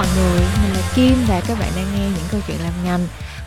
mọi người, mình là Kim và các bạn đang nghe những câu chuyện làm ngành.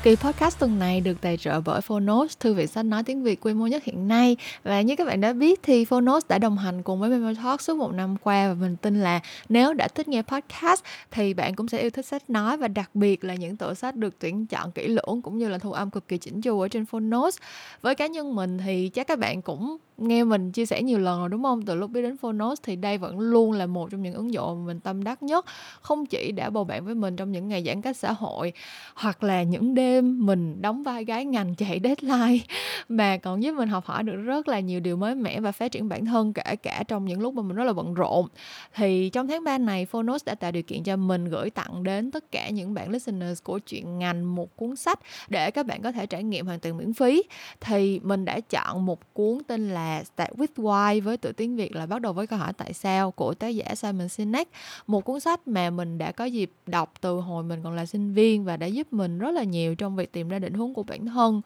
Kỳ podcast tuần này được tài trợ bởi Phonos, thư viện sách nói tiếng Việt quy mô nhất hiện nay. Và như các bạn đã biết thì Phonos đã đồng hành cùng với Memo Talk suốt một năm qua và mình tin là nếu đã thích nghe podcast thì bạn cũng sẽ yêu thích sách nói và đặc biệt là những tựa sách được tuyển chọn kỹ lưỡng cũng như là thu âm cực kỳ chỉnh chu ở trên Phonos. Với cá nhân mình thì chắc các bạn cũng nghe mình chia sẻ nhiều lần rồi, đúng không? Từ lúc biết đến Phonos thì đây vẫn luôn là một trong những ứng dụng mà mình tâm đắc nhất. Không chỉ đã bầu bạn với mình trong những ngày giãn cách xã hội, hoặc là những đêm mình đóng vai gái ngành chạy deadline, mà còn giúp mình học hỏi được rất là nhiều điều mới mẻ và phát triển bản thân kể cả trong những lúc mà mình rất là bận rộn. Thì trong tháng 3 này, Phonos đã tạo điều kiện cho mình gửi tặng đến tất cả những bạn listeners của chuyện ngành một cuốn sách để các bạn có thể trải nghiệm hoàn toàn miễn phí. Thì mình đã chọn một cuốn tên là Start with Why với tựa tiếng Việt là bắt đầu với câu hỏi tại sao của tác giả Simon Sinek. Một cuốn sách mà mình đã có dịp đọc từ hồi mình còn là sinh viên và đã giúp mình rất là nhiều trong việc tìm ra định hướng của bản thân.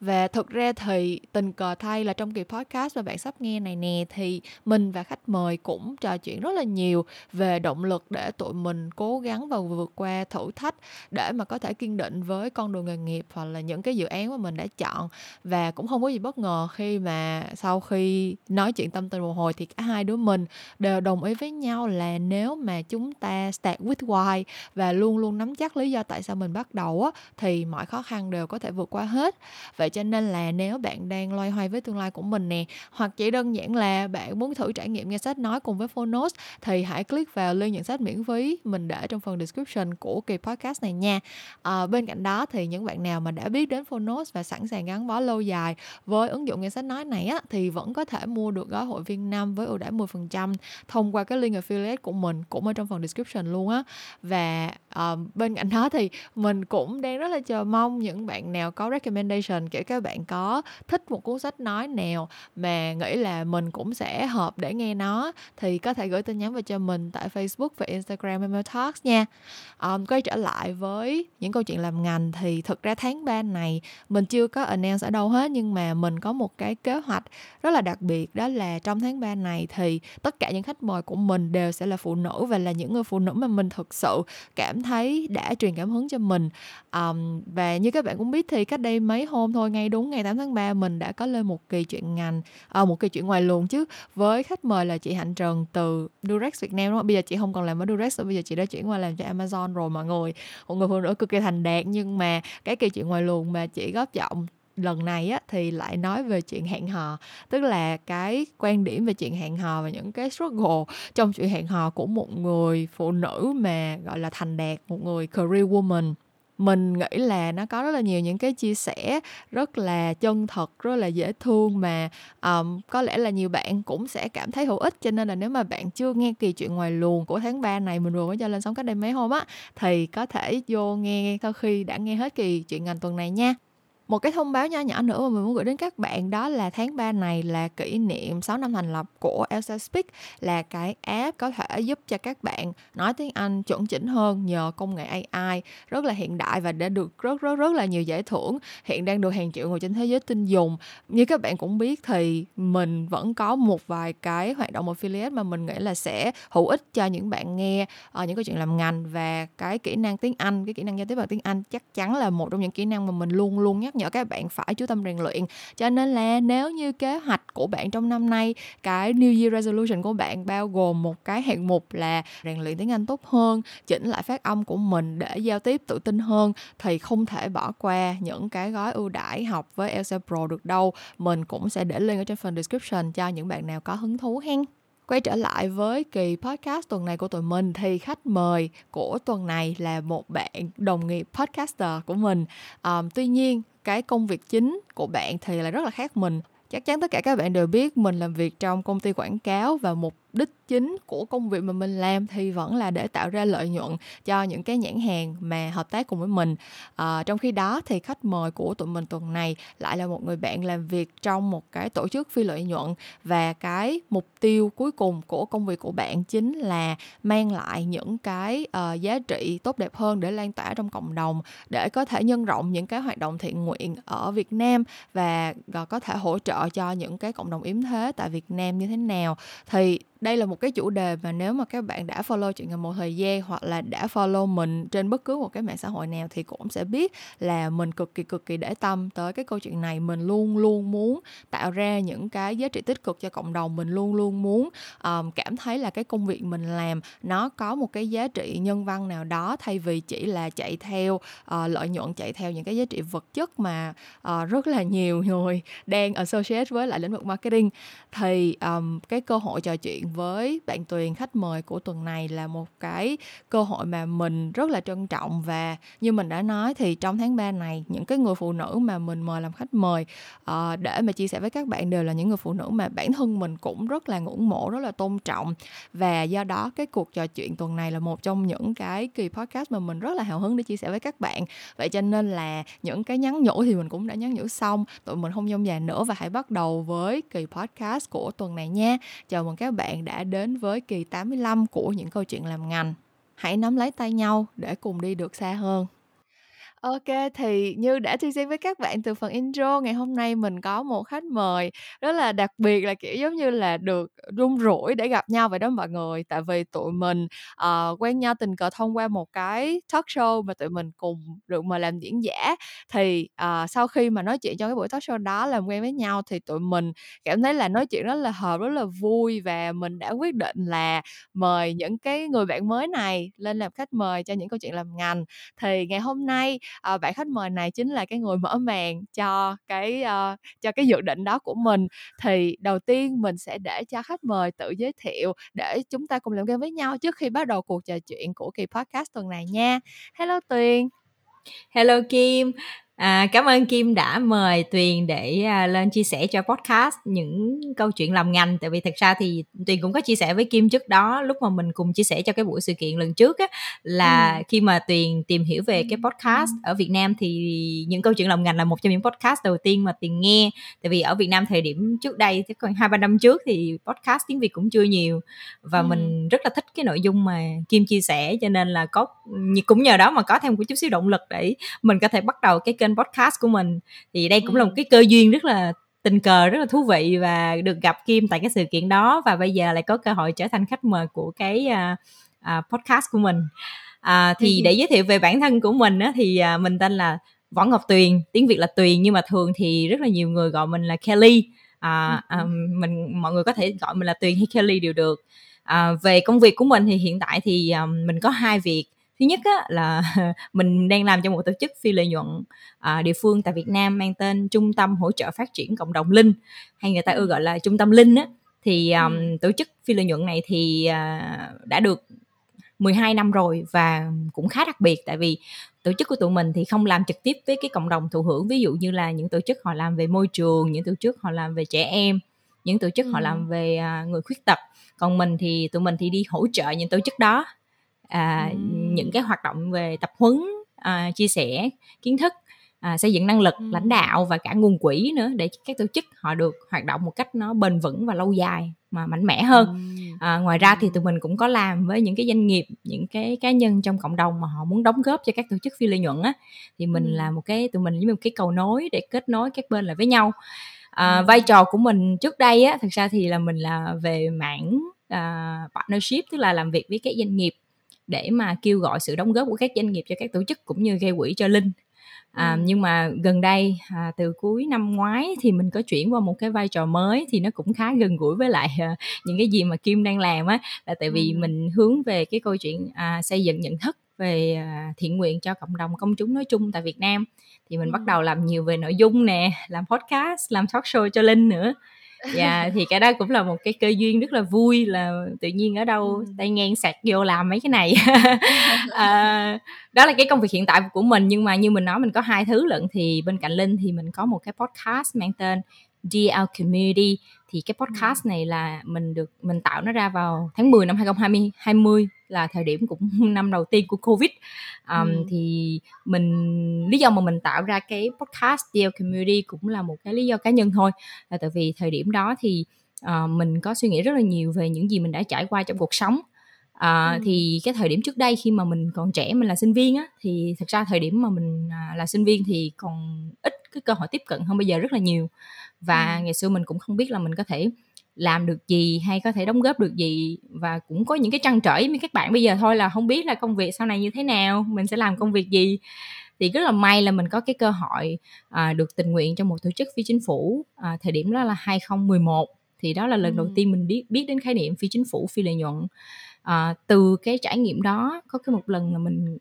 Và thực ra thì tình cờ thay là trong kỳ podcast mà bạn sắp nghe này nè, thì mình và khách mời cũng trò chuyện rất là nhiều về động lực để tụi mình cố gắng và vượt qua thử thách để mà có thể kiên định với con đường nghề nghiệp hoặc là những cái dự án mà mình đã chọn. Và cũng không có gì bất ngờ khi mà sau khi nói chuyện tâm tình một hồi thì cả hai đứa mình đều đồng ý với nhau là nếu mà chúng ta start with why và luôn luôn nắm chắc lý do tại sao mình bắt đầu á thì mọi khó khăn đều có thể vượt qua hết. Vậy cho nên là nếu bạn đang loay hoay với tương lai của mình nè hoặc chỉ đơn giản là bạn muốn thử trải nghiệm nghe sách nói cùng với Phonos thì hãy click vào link nhận sách miễn phí mình để trong phần description của kỳ podcast này nha. À, bên cạnh đó thì những bạn nào mà đã biết đến Phonos và sẵn sàng gắn bó lâu dài với ứng dụng nghe sách nói này á thì vẫn có thể mua được gói hội viên năm với ưu đãi 10% thông qua cái link affiliate của mình cũng ở trong phần description luôn á. Và à, bên cạnh đó thì mình cũng đang rất là chờ mong những bạn nào có recommendation kiểu các bạn có thích một cuốn sách nói nào mà nghĩ là mình cũng sẽ hợp để nghe nó thì có thể gửi tin nhắn về cho mình tại Facebook và Instagram Memo Talks nha. Um, quay trở lại với những câu chuyện làm ngành thì thực ra tháng 3 này mình chưa có announce ở đâu hết nhưng mà mình có một cái kế hoạch rất là đặc biệt đó là trong tháng 3 này thì tất cả những khách mời của mình đều sẽ là phụ nữ và là những người phụ nữ mà mình thực sự cảm thấy đã truyền cảm hứng cho mình um, và như các bạn cũng biết thì cách đây mấy hôm thôi ngay đúng ngày 8 tháng 3 mình đã có lên một kỳ chuyện ngành à, một kỳ chuyện ngoài luồng chứ với khách mời là chị Hạnh Trần từ Durex Việt Nam đúng không? Bây giờ chị không còn làm ở Durex bây giờ chị đã chuyển qua làm cho Amazon rồi mọi người một người phụ nữ cực kỳ thành đạt nhưng mà cái kỳ chuyện ngoài luồng mà chị góp giọng lần này á thì lại nói về chuyện hẹn hò. Tức là cái quan điểm về chuyện hẹn hò và những cái struggle trong chuyện hẹn hò của một người phụ nữ mà gọi là thành đạt một người career woman. Mình nghĩ là nó có rất là nhiều những cái chia sẻ rất là chân thật rất là dễ thương mà um, có lẽ là nhiều bạn cũng sẽ cảm thấy hữu ích. Cho nên là nếu mà bạn chưa nghe kỳ chuyện ngoài luồng của tháng 3 này mình vừa mới cho lên sóng cách đây mấy hôm á thì có thể vô nghe sau khi đã nghe hết kỳ chuyện ngành tuần này nha một cái thông báo nho nhỏ nữa mà mình muốn gửi đến các bạn đó là tháng 3 này là kỷ niệm 6 năm thành lập của Elsa Speak là cái app có thể giúp cho các bạn nói tiếng Anh chuẩn chỉnh hơn nhờ công nghệ AI rất là hiện đại và đã được rất rất rất là nhiều giải thưởng. Hiện đang được hàng triệu người trên thế giới tin dùng. Như các bạn cũng biết thì mình vẫn có một vài cái hoạt động affiliate mà mình nghĩ là sẽ hữu ích cho những bạn nghe uh, những câu chuyện làm ngành và cái kỹ năng tiếng Anh cái kỹ năng giao tiếp bằng tiếng Anh chắc chắn là một trong những kỹ năng mà mình luôn luôn nhắc nhở nhở các bạn phải chú tâm rèn luyện. Cho nên là nếu như kế hoạch của bạn trong năm nay cái New Year Resolution của bạn bao gồm một cái hạng mục là rèn luyện tiếng Anh tốt hơn chỉnh lại phát âm của mình để giao tiếp tự tin hơn thì không thể bỏ qua những cái gói ưu đãi học với Elsa Pro được đâu. Mình cũng sẽ để link ở trên phần description cho những bạn nào có hứng thú hen. Quay trở lại với kỳ podcast tuần này của tụi mình thì khách mời của tuần này là một bạn đồng nghiệp podcaster của mình. Um, tuy nhiên cái công việc chính của bạn thì là rất là khác mình. Chắc chắn tất cả các bạn đều biết mình làm việc trong công ty quảng cáo và một đích chính của công việc mà mình làm thì vẫn là để tạo ra lợi nhuận cho những cái nhãn hàng mà hợp tác cùng với mình. À, trong khi đó thì khách mời của tụi mình tuần này lại là một người bạn làm việc trong một cái tổ chức phi lợi nhuận và cái mục tiêu cuối cùng của công việc của bạn chính là mang lại những cái uh, giá trị tốt đẹp hơn để lan tỏa trong cộng đồng để có thể nhân rộng những cái hoạt động thiện nguyện ở Việt Nam và ờ, có thể hỗ trợ cho những cái cộng đồng yếm thế tại Việt Nam như thế nào. Thì đây là một cái chủ đề mà nếu mà các bạn đã follow chuyện ngầm một thời gian hoặc là đã follow mình trên bất cứ một cái mạng xã hội nào thì cũng sẽ biết là mình cực kỳ cực kỳ để tâm tới cái câu chuyện này. Mình luôn luôn muốn tạo ra những cái giá trị tích cực cho cộng đồng. Mình luôn luôn muốn um, cảm thấy là cái công việc mình làm nó có một cái giá trị nhân văn nào đó thay vì chỉ là chạy theo uh, lợi nhuận chạy theo những cái giá trị vật chất mà uh, rất là nhiều người đang associate với lại lĩnh vực marketing. Thì um, cái cơ hội trò chuyện với bạn Tuyền khách mời của tuần này là một cái cơ hội mà mình rất là trân trọng và như mình đã nói thì trong tháng 3 này những cái người phụ nữ mà mình mời làm khách mời uh, để mà chia sẻ với các bạn đều là những người phụ nữ mà bản thân mình cũng rất là ngưỡng mộ rất là tôn trọng. Và do đó cái cuộc trò chuyện tuần này là một trong những cái kỳ podcast mà mình rất là hào hứng để chia sẻ với các bạn. Vậy cho nên là những cái nhắn nhủ thì mình cũng đã nhắn nhủ xong tụi mình không dông dài nữa và hãy bắt đầu với kỳ podcast của tuần này nha. Chào mừng các bạn đã đến với kỳ 85 của những câu chuyện làm ngành. Hãy nắm lấy tay nhau để cùng đi được xa hơn. OK, thì như đã chia sẻ với các bạn từ phần intro, ngày hôm nay mình có một khách mời rất là đặc biệt là, kiểu, giống như là, được rung rủi để gặp nhau vậy đó mọi người. Tại vì tụi mình, uh, quen nhau tình cờ thông qua một cái talk show mà tụi mình cùng được mời làm diễn giả. Thì, uh, sau khi mà nói chuyện trong cái buổi talk show đó làm quen với nhau thì tụi mình cảm thấy là nói chuyện rất là hợp, rất là vui và mình đã quyết định là mời những cái người bạn mới này lên làm khách mời cho những câu chuyện làm ngành. Thì ngày hôm nay à, bạn khách mời này chính là cái người mở màn cho cái uh, cho cái dự định đó của mình. Thì đầu tiên mình sẽ để cho khách mời tự giới thiệu để chúng ta cùng làm quen với nhau trước khi bắt đầu cuộc trò chuyện của kỳ podcast tuần này nha. Hello tuyền. Hello kim. À, cảm ơn Kim đã mời Tuyền để à, lên chia sẻ cho podcast những câu chuyện làm ngành tại vì thật ra thì Tuyền cũng có chia sẻ với Kim trước đó lúc mà mình cùng chia sẻ cho cái buổi sự kiện lần trước á là ừ. khi mà Tuyền tìm hiểu về cái podcast ở Việt Nam thì những câu chuyện làm ngành là một trong những podcast đầu tiên mà Tuyền nghe tại vì ở Việt Nam thời điểm trước đây thì còn hai ba năm trước thì podcast tiếng Việt cũng chưa nhiều và ừ. mình rất là thích cái nội dung mà Kim chia sẻ cho nên là có cũng nhờ đó mà có thêm một chút xíu động lực để mình có thể bắt đầu cái kênh podcast của mình. Thì đây cũng là một cái cơ duyên rất là tình cờ rất là thú vị và được gặp Kim tại cái sự kiện đó và bây giờ lại có cơ hội trở thành khách mời của cái uh, uh, podcast của mình. Uh, thì để giới thiệu về bản thân của mình á, thì uh, mình tên là Võ Ngọc Tuyền tiếng Việt là Tuyền nhưng mà thường thì rất là nhiều người gọi mình là Kelly. À, à, mình mọi người có thể gọi mình là Tuyền hay Kelly đều được. À, về công việc của mình thì hiện tại thì um, mình có hai việc thứ nhất á, là mình đang làm cho một tổ chức phi lợi nhuận à, địa phương tại Việt Nam mang tên Trung tâm hỗ trợ phát triển cộng đồng Linh hay người ta ưa gọi là Trung tâm Linh á. Thì um, tổ chức phi lợi nhuận này thì uh, đã được 12 năm rồi và cũng khá đặc biệt. Tại vì tổ chức của tụi mình thì không làm trực tiếp với cái cộng đồng thụ hưởng. Ví dụ như là những tổ chức họ làm về môi trường những tổ chức họ làm về trẻ em những tổ chức ừ. họ làm về uh, người khuyết tật. Còn mình thì tụi mình thì đi hỗ trợ những tổ chức đó à, ừ. những cái hoạt động về tập huấn à, chia sẻ kiến thức à, xây dựng năng lực ừ. lãnh đạo và cả nguồn quỹ nữa để các tổ chức họ được hoạt động một cách nó bền vững và lâu dài mà mạnh mẽ hơn ừ. à, ngoài ra thì tụi mình cũng có làm với những cái doanh nghiệp những cái cá nhân trong cộng đồng mà họ muốn đóng góp cho các tổ chức phi lợi nhuận á thì mình ừ. là một cái tụi mình như một cái cầu nối để kết nối các bên lại với nhau à, ừ. vai trò của mình trước đây á thực ra thì là mình là về mảng uh, partnership tức là làm việc với các doanh nghiệp để mà kêu gọi sự đóng góp của các doanh nghiệp cho các tổ chức cũng như gây quỹ cho linh à, ừ. nhưng mà gần đây à, từ cuối năm ngoái thì mình có chuyển qua một cái vai trò mới thì nó cũng khá gần gũi với lại à, những cái gì mà kim đang làm á là tại vì ừ. mình hướng về cái câu chuyện à, xây dựng nhận thức về à, thiện nguyện cho cộng đồng công chúng nói chung tại Việt Nam thì mình ừ. bắt đầu làm nhiều về nội dung nè làm podcast làm talk show cho linh nữa dạ thì cái đó cũng là một cái cơ duyên rất là vui là tự nhiên ở đâu tay ngang sạc vô làm mấy cái này. À, đó là cái công việc hiện tại của mình nhưng mà như mình nói mình có hai thứ lận thì bên cạnh linh thì mình có một cái podcast mang tên DL Community thì cái podcast này là mình được mình tạo nó ra vào tháng 10 năm 2020 là thời điểm cũng năm đầu tiên của Covid. Um, ừ. thì mình lý do mà mình tạo ra cái podcast DL Community cũng là một cái lý do cá nhân thôi. Là tại vì thời điểm đó thì uh, mình có suy nghĩ rất là nhiều về những gì mình đã trải qua trong cuộc sống. À, ừ. thì cái thời điểm trước đây khi mà mình còn trẻ mình là sinh viên á thì thực ra thời điểm mà mình à, là sinh viên thì còn ít cái cơ hội tiếp cận hơn bây giờ rất là nhiều và ừ. ngày xưa mình cũng không biết là mình có thể làm được gì hay có thể đóng góp được gì. Và cũng có những cái trăn trở với các bạn bây giờ thôi là không biết là công việc sau này như thế nào mình sẽ làm công việc gì. Thì rất là may là mình có cái cơ hội à, được tình nguyện trong một tổ chức phi chính phủ à, thời điểm đó là 2011 thì đó là lần ừ. đầu tiên mình biết biết đến khái niệm phi chính phủ phi lợi nhuận. À, từ cái trải nghiệm đó có cái một lần là mình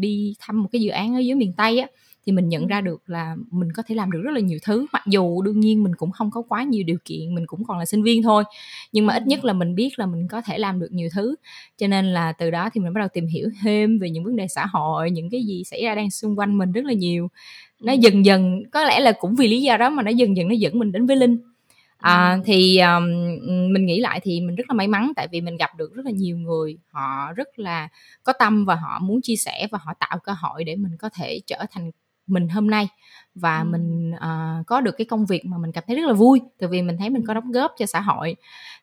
đi thăm một cái dự án ở dưới miền tây á thì mình nhận ra được là mình có thể làm được rất là nhiều thứ. Mặc dù đương nhiên mình cũng không có quá nhiều điều kiện mình cũng còn là sinh viên thôi nhưng mà ít nhất là mình biết là mình có thể làm được nhiều thứ. Cho nên là từ đó thì mình bắt đầu tìm hiểu thêm về những vấn đề xã hội những cái gì xảy ra đang xung quanh mình rất là nhiều. Nó dần dần có lẽ là cũng vì lý do đó mà nó dần dần nó dẫn mình đến với linh. À, thì um, mình nghĩ lại thì mình rất là may mắn tại vì mình gặp được rất là nhiều người họ rất là có tâm và họ muốn chia sẻ và họ tạo cơ hội để mình có thể trở thành mình hôm nay. Và ừ. mình uh, có được cái công việc mà mình cảm thấy rất là vui tại vì mình thấy mình có đóng góp cho xã hội.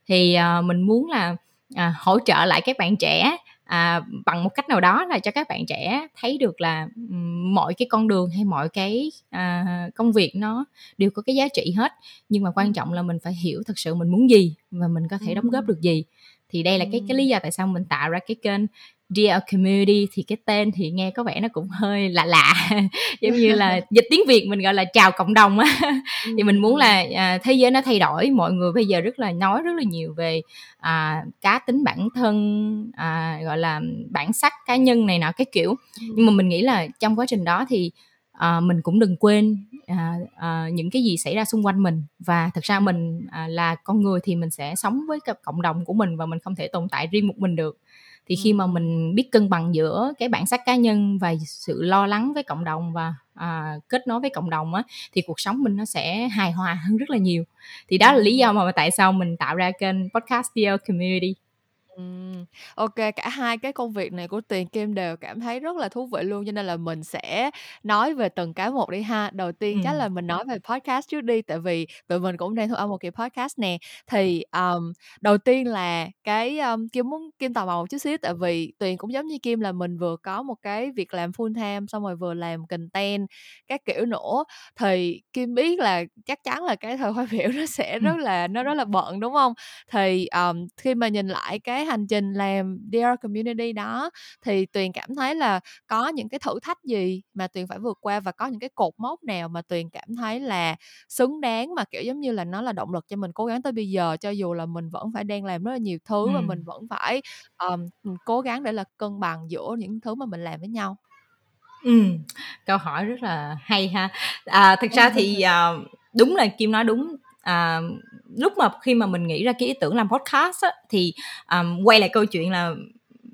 Thì uh, mình muốn là uh, hỗ trợ lại các bạn trẻ à, bằng một cách nào đó là cho các bạn trẻ thấy được là mọi cái con đường hay mọi cái à, công việc nó đều có cái giá trị hết. Nhưng mà quan trọng là mình phải hiểu thật sự mình muốn gì và mình có thể đóng góp được gì thì đây là cái cái lý do tại sao mình tạo ra cái kênh Dear Community. Thì cái tên thì nghe có vẻ nó cũng hơi lạ lạ giống như là dịch tiếng Việt mình gọi là chào cộng đồng á. Thì mình muốn là à, thế giới nó thay đổi. Mọi người bây giờ rất là nói rất là nhiều về à, cá tính bản thân à, gọi là bản sắc cá nhân này nọ cái kiểu. Nhưng mà mình nghĩ là trong quá trình đó thì à, mình cũng đừng quên à, à, những cái gì xảy ra xung quanh mình. Và thật ra mình à, là con người thì mình sẽ sống với cộng đồng của mình và mình không thể tồn tại riêng một mình được. Thì khi mà mình biết cân bằng giữa cái bản sắc cá nhân và sự lo lắng với cộng đồng và à, kết nối với cộng đồng á thì cuộc sống mình nó sẽ hài hòa hơn rất là nhiều. Thì đó là lý do mà tại sao mình tạo ra kênh podcast Dear Community Ừm, ô cả hai cái công việc này của Tuyền Kim đều cảm thấy rất là thú vị luôn, cho nên là mình sẽ nói về từng cái một đi ha. Đầu tiên chắc là mình nói về podcast trước đi, tại vì tụi mình cũng đang thu âm một kỳ podcast nè. Thì, ờm, đầu tiên là cái, ờm, Kim muốn Kim tò mò một chút xíu, tại vì Tuyền cũng giống như Kim là mình vừa có một cái việc làm full time, xong rồi vừa làm content các kiểu nữa. Thì Kim biết là chắc chắn là cái thời khóa biểu nó sẽ rất là nó rất là bận, đúng không Thì, ờm, khi mà nhìn lại cái hành trình làm Dear Community đó thì Tuyền cảm thấy là có những cái thử thách gì mà Tuyền phải vượt qua và có những cái cột mốc nào mà Tuyền cảm thấy là xứng đáng mà kiểu giống như là nó là động lực cho mình cố gắng tới bây giờ cho dù là mình vẫn phải đang làm rất là nhiều thứ ừ. và mình vẫn phải um, cố gắng để là cân bằng giữa những thứ mà mình làm với nhau. Ừ, câu hỏi rất là hay ha. À, thực ra thì uh, đúng là Kim nói đúng à, lúc mà khi mà mình nghĩ ra cái ý tưởng làm podcast á, thì um, quay lại câu chuyện là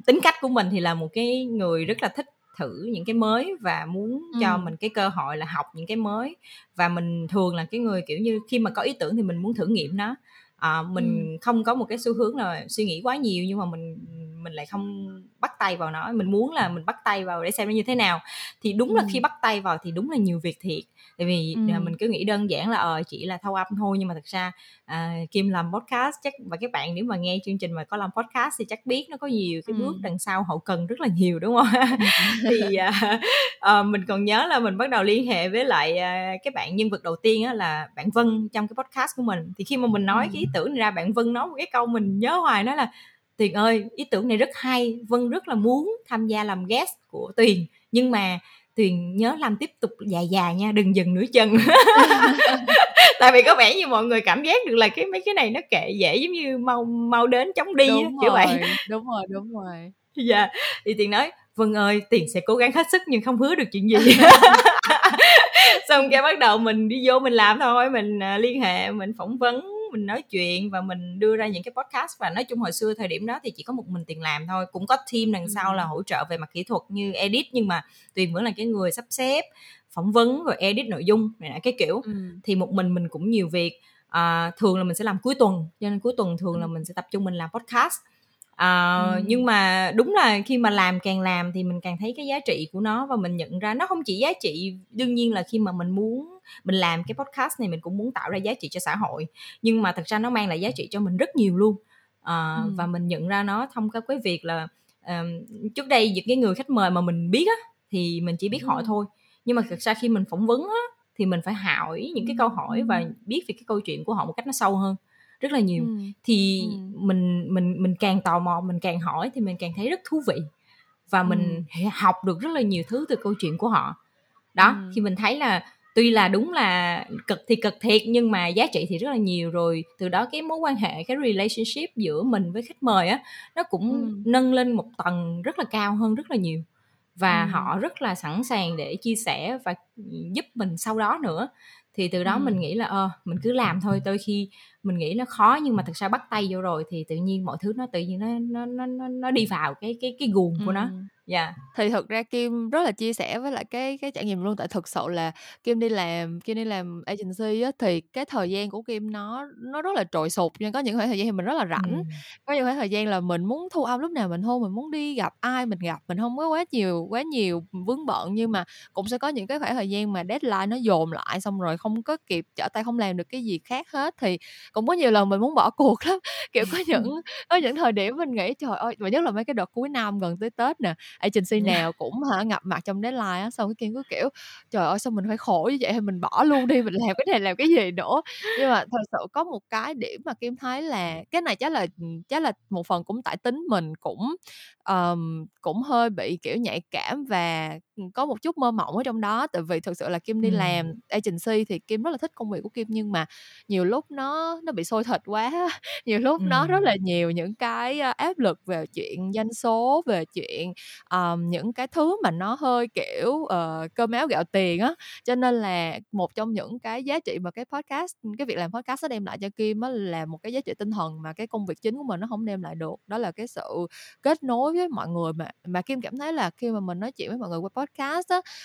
tính cách của mình thì là một cái người rất là thích thử những cái mới và muốn ừ. cho mình cái cơ hội là học những cái mới và mình thường là cái người kiểu như khi mà có ý tưởng thì mình muốn thử nghiệm nó à, mình ừ. không có một cái xu hướng là suy nghĩ quá nhiều nhưng mà mình mình lại không bắt tay vào nó mình muốn là mình bắt tay vào để xem nó như thế nào thì đúng ừ. là khi bắt tay vào thì đúng là nhiều việc thiệt tại vì ừ. À, mình cứ nghĩ đơn giản là ờ chỉ là thâu âm thôi nhưng mà thật ra à, kim làm podcast chắc và các bạn nếu mà nghe chương trình mà có làm podcast thì chắc biết nó có nhiều cái bước ừ. đằng sau hậu cần rất là nhiều đúng không thì à, à, mình còn nhớ là mình bắt đầu liên hệ với lại à, cái bạn nhân vật đầu tiên á, là bạn Vân trong cái podcast của mình thì khi mà mình nói ừ. cái ý tưởng này ra bạn Vân nói một cái câu mình nhớ hoài đó là Tuyền ơi ý tưởng này rất hay Vân rất là muốn tham gia làm guest của Tuyền. Nhưng mà Tuyền nhớ làm tiếp tục dài dài nha đừng dừng nửa chân. Tại vì có vẻ như mọi người cảm giác được là cái mấy cái này nó kệ dễ giống như mau mau đến chóng đi đúng kiểu rồi, vậy đúng rồi đúng rồi. Dạ yeah. thì Tuyền nói Vân ơi Tiền sẽ cố gắng hết sức nhưng không hứa được chuyện gì. Xong cái bắt đầu mình đi vô mình làm thôi mình uh, liên hệ mình phỏng vấn mình nói chuyện và mình đưa ra những cái podcast. Và nói chung hồi xưa thời điểm đó thì chỉ có một mình tiền làm thôi. Cũng có team đằng sau là hỗ trợ về mặt kỹ thuật như edit nhưng mà tuyền vẫn là cái người sắp xếp phỏng vấn rồi edit nội dung này là cái kiểu. Ừ. thì một mình mình cũng nhiều việc. À, thường là mình sẽ làm cuối tuần cho nên cuối tuần thường là mình sẽ tập trung mình làm podcast. À, ừ. nhưng mà đúng là khi mà làm càng làm thì mình càng thấy cái giá trị của nó và mình nhận ra nó không chỉ giá trị đương nhiên là khi mà mình muốn mình làm cái podcast này mình cũng muốn tạo ra giá trị cho xã hội nhưng mà thật ra nó mang lại giá trị cho mình rất nhiều luôn à, ừ. và mình nhận ra nó thông qua cái việc là um, trước đây những cái người khách mời mà mình biết á thì mình chỉ biết ừ. họ thôi nhưng mà thật ra khi mình phỏng vấn á thì mình phải hỏi những cái câu hỏi và biết về cái câu chuyện của họ một cách nó sâu hơn rất là nhiều ừ. thì ừ. mình mình mình càng tò mò mình càng hỏi thì mình càng thấy rất thú vị và mình ừ. học được rất là nhiều thứ từ câu chuyện của họ đó ừ. khi mình thấy là tuy là đúng là cực thì cực thiệt nhưng mà giá trị thì rất là nhiều rồi từ đó cái mối quan hệ cái relationship giữa mình với khách mời á nó cũng ừ. nâng lên một tầng rất là cao hơn rất là nhiều và ừ. họ rất là sẵn sàng để chia sẻ và giúp mình sau đó nữa thì từ đó ừ. mình nghĩ là ờ mình cứ làm thôi đôi khi mình nghĩ nó khó nhưng mà thực ra bắt tay vô rồi thì tự nhiên mọi thứ nó tự nhiên nó nó nó nó đi vào cái cái cái guồng của ừ. nó dạ yeah. thì thực ra kim rất là chia sẻ với lại cái cái trải nghiệm luôn tại thực sự là kim đi làm kim đi làm agency á thì cái thời gian của kim nó nó rất là trội sụt nhưng có những khoảng thời gian thì mình rất là rảnh ừ. có những khoảng thời gian là mình muốn thu âm lúc nào mình thôi mình muốn đi gặp ai mình gặp mình không có quá nhiều quá nhiều vướng bận nhưng mà cũng sẽ có những cái khoảng thời gian mà deadline nó dồn lại xong rồi không có kịp trở tay không làm được cái gì khác hết thì cũng có nhiều lần mình muốn bỏ cuộc lắm. Kiểu có những có những thời điểm mình nghĩ trời ơi! Và nhất là mấy cái đợt cuối năm gần tới tết nè agency nào cũng hả ngập mặt trong deadline á xong cái kim cứ kiểu trời ơi sao mình phải khổ như vậy? Hay mình bỏ luôn đi mình làm cái này làm cái gì nữa? Nhưng mà thật sự có một cái điểm mà kim thấy là cái này chắc là chắc là một phần cũng tại tính mình cũng um, cũng hơi bị kiểu nhạy cảm và có một chút mơ mộng ở trong đó tại vì thực sự là kim đi ừ. làm agency thì kim rất là thích công việc của kim nhưng mà nhiều lúc nó nó bị sôi thịt quá nhiều lúc ừ. nó rất là nhiều những cái áp lực về chuyện doanh số về chuyện um, những cái thứ mà nó hơi kiểu uh, cơm áo gạo tiền á cho nên là một trong những cái giá trị mà cái podcast cái việc làm podcast nó đem lại cho kim á là một cái giá trị tinh thần mà cái công việc chính của mình nó không đem lại được đó là cái sự kết nối với mọi người mà mà kim cảm thấy là khi mà mình nói chuyện với mọi người qua podcast á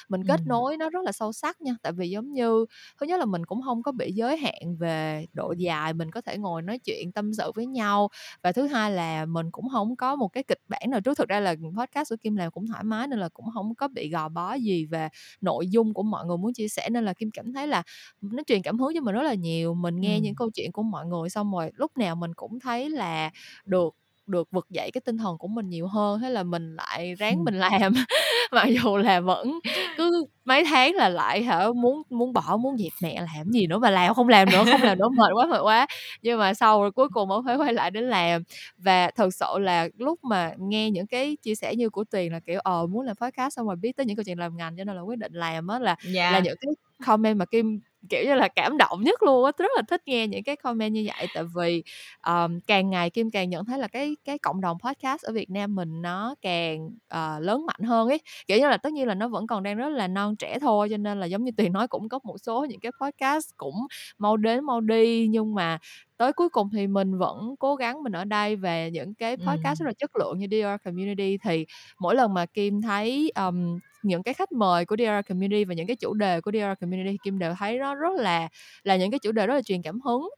mình kết ừ. nối nó rất là sâu sắc nha. Tại vì giống như thứ nhất là mình cũng không có bị giới hạn về độ dài mình có thể ngồi nói chuyện tâm sự với nhau. Và thứ hai là mình cũng không có một cái kịch bản nào trước thực ra là podcast của kim làm cũng thoải mái nên là cũng không có bị gò bó gì về nội dung của mọi người muốn chia sẻ. Nên là kim cảm thấy là nó truyền cảm hứng cho mình rất là nhiều. Mình nghe ừ. những câu chuyện của mọi người xong rồi lúc nào mình cũng thấy là được được vực dậy cái tinh thần của mình nhiều hơn thế là mình lại ráng mình làm. Mặc dù là vẫn cứ mấy tháng là lại hả muốn muốn bỏ muốn dẹp mẹ làm gì nữa mà làm không làm nữa không làm nữa mệt quá mệt quá. Nhưng mà sau rồi cuối cùng mới phải quay lại để làm. Và thật sự là lúc mà nghe những cái chia sẻ như của tuyền là kiểu ờ muốn làm podcast xong rồi biết tới những câu chuyện làm ngành cho nên là quyết định làm á là yeah. là những cái comment mà kim kiểu như là cảm động nhất luôn á rất là thích nghe những cái comment như vậy. Tại vì um, càng ngày kim càng nhận thấy là cái cái cộng đồng podcast ở Việt Nam mình nó càng uh, lớn mạnh hơn ấy. Kiểu như là tất nhiên là nó vẫn còn đang rất là non trẻ thôi cho nên là giống như tuyền nói cũng có một số những cái podcast cũng mau đến mau đi nhưng mà tới cuối cùng thì mình vẫn cố gắng mình ở đây về những cái podcast ừ. rất là chất lượng như DR Community. Thì mỗi lần mà Kim thấy um, những cái khách mời của DR Community và những cái chủ đề của DR Community Kim đều thấy nó rất là là những cái chủ đề rất là truyền cảm hứng.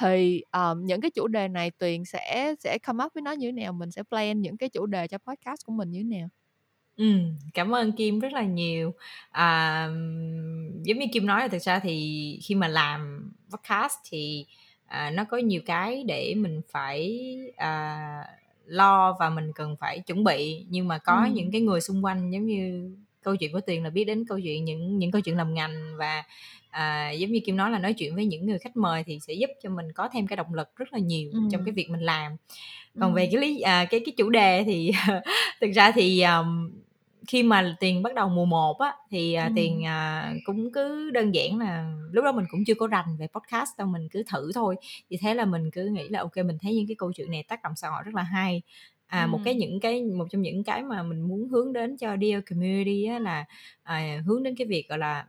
Thì um, những cái chủ đề này Tuyền sẽ sẽ come up với nó như thế nào? Mình sẽ plan những cái chủ đề cho podcast của mình như thế nào? Ừm, cảm ơn Kim rất là nhiều. À, giống như Kim nói là thực ra thì khi mà làm podcast thì, à, nó có nhiều cái để mình phải, à, lo và mình cần phải chuẩn bị, nhưng mà có những cái người xung quanh giống như câu chuyện của Tuyền là biết đến câu chuyện những những câu chuyện làm ngành và, à, giống như Kim nói là nói chuyện với những người khách mời thì sẽ giúp cho mình có thêm cái động lực rất là nhiều trong cái việc mình làm. Còn về cái lý à, cái cái chủ đề thì thực ra thì, ờm khi mà tiền bắt đầu mùa 1 á thì à, ừ. tiền à, cũng cứ đơn giản là lúc đó mình cũng chưa có rành về podcast đâu mình cứ thử thôi thì thế là mình cứ nghĩ là ok mình thấy những cái câu chuyện này tác động xã hội rất là hay à ừ. một cái những cái một trong những cái mà mình muốn hướng đến cho dear community á là à, hướng đến cái việc gọi là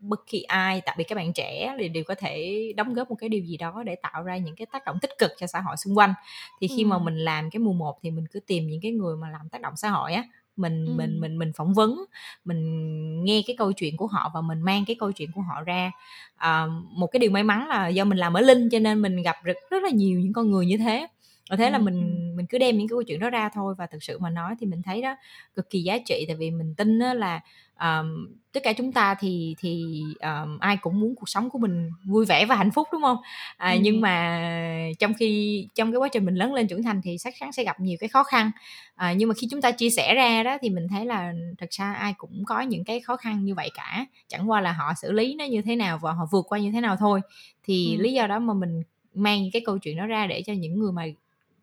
bất kỳ ai đặc biệt các bạn trẻ thì đều có thể đóng góp một cái điều gì đó để tạo ra những cái tác động tích cực cho xã hội xung quanh thì khi ừ. mà mình làm cái mùa 1 thì mình cứ tìm những cái người mà làm tác động xã hội á mình ừ. mình mình mình phỏng vấn mình nghe cái câu chuyện của họ và mình mang cái câu chuyện của họ ra à, một cái điều may mắn là do mình làm ở linh cho nên mình gặp rất rất là nhiều những con người như thế và thế là mình mình cứ đem những cái câu chuyện đó ra thôi và thực sự mà nói thì mình thấy đó cực kỳ giá trị. Tại vì mình tin là um, tất cả chúng ta thì thì um, ai cũng muốn cuộc sống của mình vui vẻ và hạnh phúc đúng không? À, ừ. nhưng mà trong khi trong cái quá trình mình lớn lên trưởng thành thì chắc chắn sẽ gặp nhiều cái khó khăn. À, nhưng mà khi chúng ta chia sẻ ra đó thì mình thấy là thật ra ai cũng có những cái khó khăn như vậy cả. Chẳng qua là họ xử lý nó như thế nào và họ vượt qua như thế nào thôi. Thì ừ. lý do đó mà mình mang cái câu chuyện đó ra để cho những người mà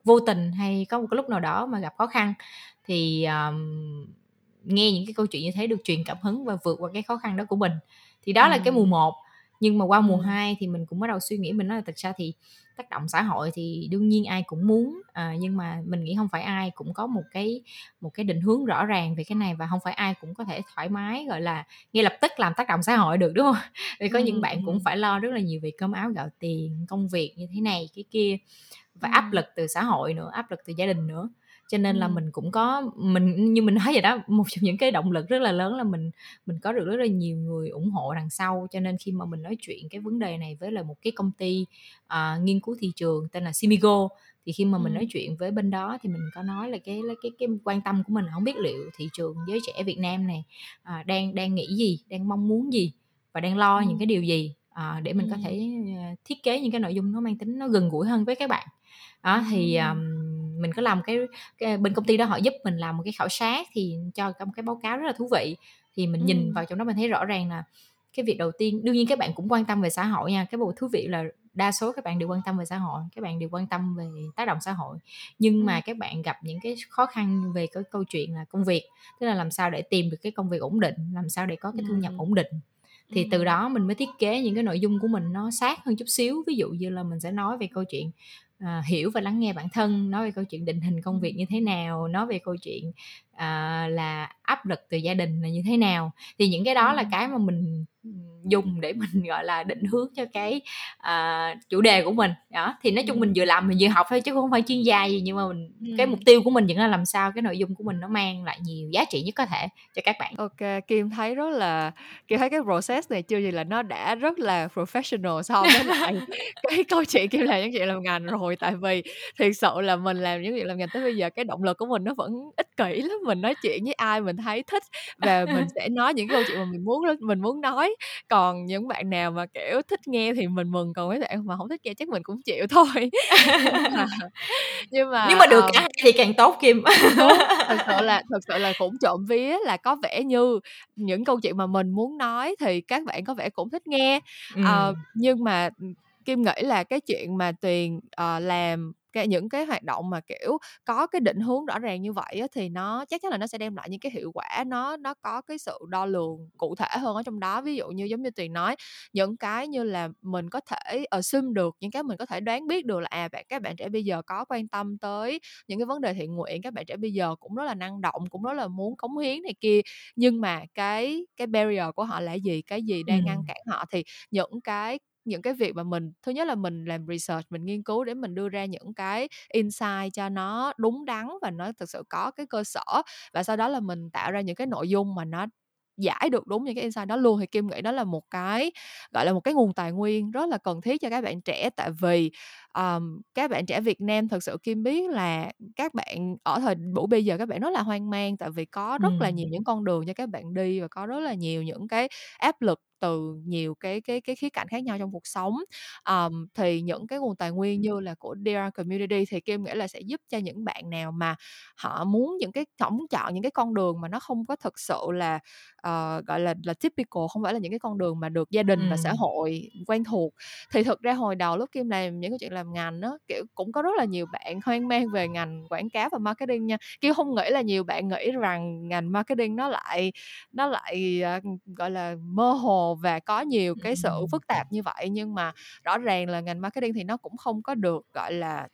vô tình hay có một cái lúc nào đó mà gặp khó khăn thì um, nghe những cái câu chuyện như thế được truyền cảm hứng và vượt qua cái khó khăn đó của mình thì đó ừ. là cái mùa 1 nhưng mà qua mùa 2 thì mình cũng bắt đầu suy nghĩ mình nói là thực ra thì tác động xã hội thì đương nhiên ai cũng muốn à, nhưng mà mình nghĩ không phải ai cũng có một cái một cái định hướng rõ ràng về cái này và không phải ai cũng có thể thoải mái gọi là ngay lập tức làm tác động xã hội được đúng không? Vì có ừ. những bạn cũng phải lo rất là nhiều về cơm áo gạo tiền công việc như thế này cái kia và áp lực từ xã hội nữa áp lực từ gia đình nữa cho nên là mình cũng có mình như mình nói vậy đó một trong những cái động lực rất là lớn là mình mình có được rất là nhiều người ủng hộ đằng sau. Cho nên khi mà mình nói chuyện cái vấn đề này với là một cái công ty uh, nghiên cứu thị trường tên là Simigo thì khi mà mình nói chuyện với bên đó thì mình có nói là cái cái cái quan tâm của mình không biết liệu thị trường giới trẻ Việt Nam này à, đang đang nghĩ gì đang mong muốn gì và đang lo ừ. những cái điều gì à, để mình ừ. có thể thiết kế những cái nội dung nó mang tính nó gần gũi hơn với các bạn. Đó thì um, mình có làm cái, cái bên công ty đó họ giúp mình làm một cái khảo sát thì cho một cái báo cáo rất là thú vị. Thì mình ừ. nhìn vào trong đó mình thấy rõ ràng là cái việc đầu tiên đương nhiên các bạn cũng quan tâm về xã hội nha cái bộ thú vị là đa số các bạn đều quan tâm về xã hội các bạn đều quan tâm về tác động xã hội. Nhưng ừ. mà các bạn gặp những cái khó khăn về cái câu chuyện là công việc tức là làm sao để tìm được cái công việc ổn định làm sao để có cái thu nhập ổn định. Thì từ đó mình mới thiết kế những cái nội dung của mình nó sát hơn chút xíu. Ví dụ như là mình sẽ nói về câu chuyện à, hiểu và lắng nghe bản thân nói về câu chuyện định hình công việc như thế nào nói về câu chuyện à, là áp lực từ gia đình là như thế nào? Thì những cái đó là cái mà mình dùng để mình gọi là định hướng cho cái uh, chủ đề của mình. Đó thì nói chung mình vừa làm mình vừa học thôi chứ không phải chuyên gia gì nhưng mà mình ừ. cái mục tiêu của mình vẫn là làm sao cái nội dung của mình nó mang lại nhiều giá trị nhất có thể cho các bạn. Ok kim thấy rất là kim thấy cái process này chưa gì là nó đã rất là professional so với lại cái câu chuyện kim làm những chuyện làm ngành rồi. Tại vì thiệt sự là mình làm những chuyện làm ngành tới bây giờ cái động lực của mình nó vẫn ích kỷ lắm mình nói chuyện với ai mình thấy thích và mình sẽ nói những câu chuyện mà mình muốn mình muốn nói. Còn những bạn nào mà kiểu thích nghe thì mình mừng còn mấy bạn mà không thích nghe chắc mình cũng chịu thôi. Nhưng mà nhưng mà được cả thì càng tốt kim. Thật sự là thật sự là cũng trộm vía là có vẻ như những câu chuyện mà mình muốn nói thì các bạn có vẻ cũng thích nghe. Ừ. uh, nhưng mà kim nghĩ là cái chuyện mà tuyền uh, làm cái những cái hoạt động mà kiểu có cái định hướng rõ ràng như vậy á, thì nó chắc chắn là nó sẽ đem lại những cái hiệu quả nó nó có cái sự đo lường cụ thể hơn ở trong đó. Ví dụ như giống như tuyền nói những cái như là mình có thể assume được những cái mình có thể đoán biết được là à bạn các bạn trẻ bây giờ có quan tâm tới những cái vấn đề thiện nguyện các bạn trẻ bây giờ cũng rất là năng động cũng rất là muốn cống hiến này kia nhưng mà cái cái barrier của họ là gì cái gì đang ngăn cản họ thì những cái những cái việc mà mình thứ nhất là mình làm research mình nghiên cứu để mình đưa ra những cái insight cho nó đúng đắn và nó thực sự có cái cơ sở và sau đó là mình tạo ra những cái nội dung mà nó giải được đúng những cái insight đó luôn thì kim nghĩ đó là một cái gọi là một cái nguồn tài nguyên rất là cần thiết cho các bạn trẻ tại vì um, các bạn trẻ Việt Nam thật sự kim biết là các bạn ở thời buổi bây giờ các bạn rất là hoang mang tại vì có rất ừ. là nhiều những con đường cho các bạn đi và có rất là nhiều những cái áp lực từ nhiều cái cái cái khía cạnh khác nhau trong cuộc sống. Um, thì những cái nguồn tài nguyên như là của DR Community thì Kim nghĩ là sẽ giúp cho những bạn nào mà họ muốn những cái họ muốn chọn những cái con đường mà nó không có thực sự là uh, gọi là là typical không phải là những cái con đường mà được gia đình ừ. và xã hội quen thuộc. Thì thực ra hồi đầu lúc Kim làm những cái chuyện làm ngành đó kiểu cũng có rất là nhiều bạn hoang mang về ngành quảng cáo và marketing nha. Kim không nghĩ là nhiều bạn nghĩ rằng ngành marketing nó lại nó lại uh, gọi là mơ hồ và có nhiều cái sự phức tạp như vậy nhưng mà rõ ràng là ngành marketing thì nó cũng không có được gọi là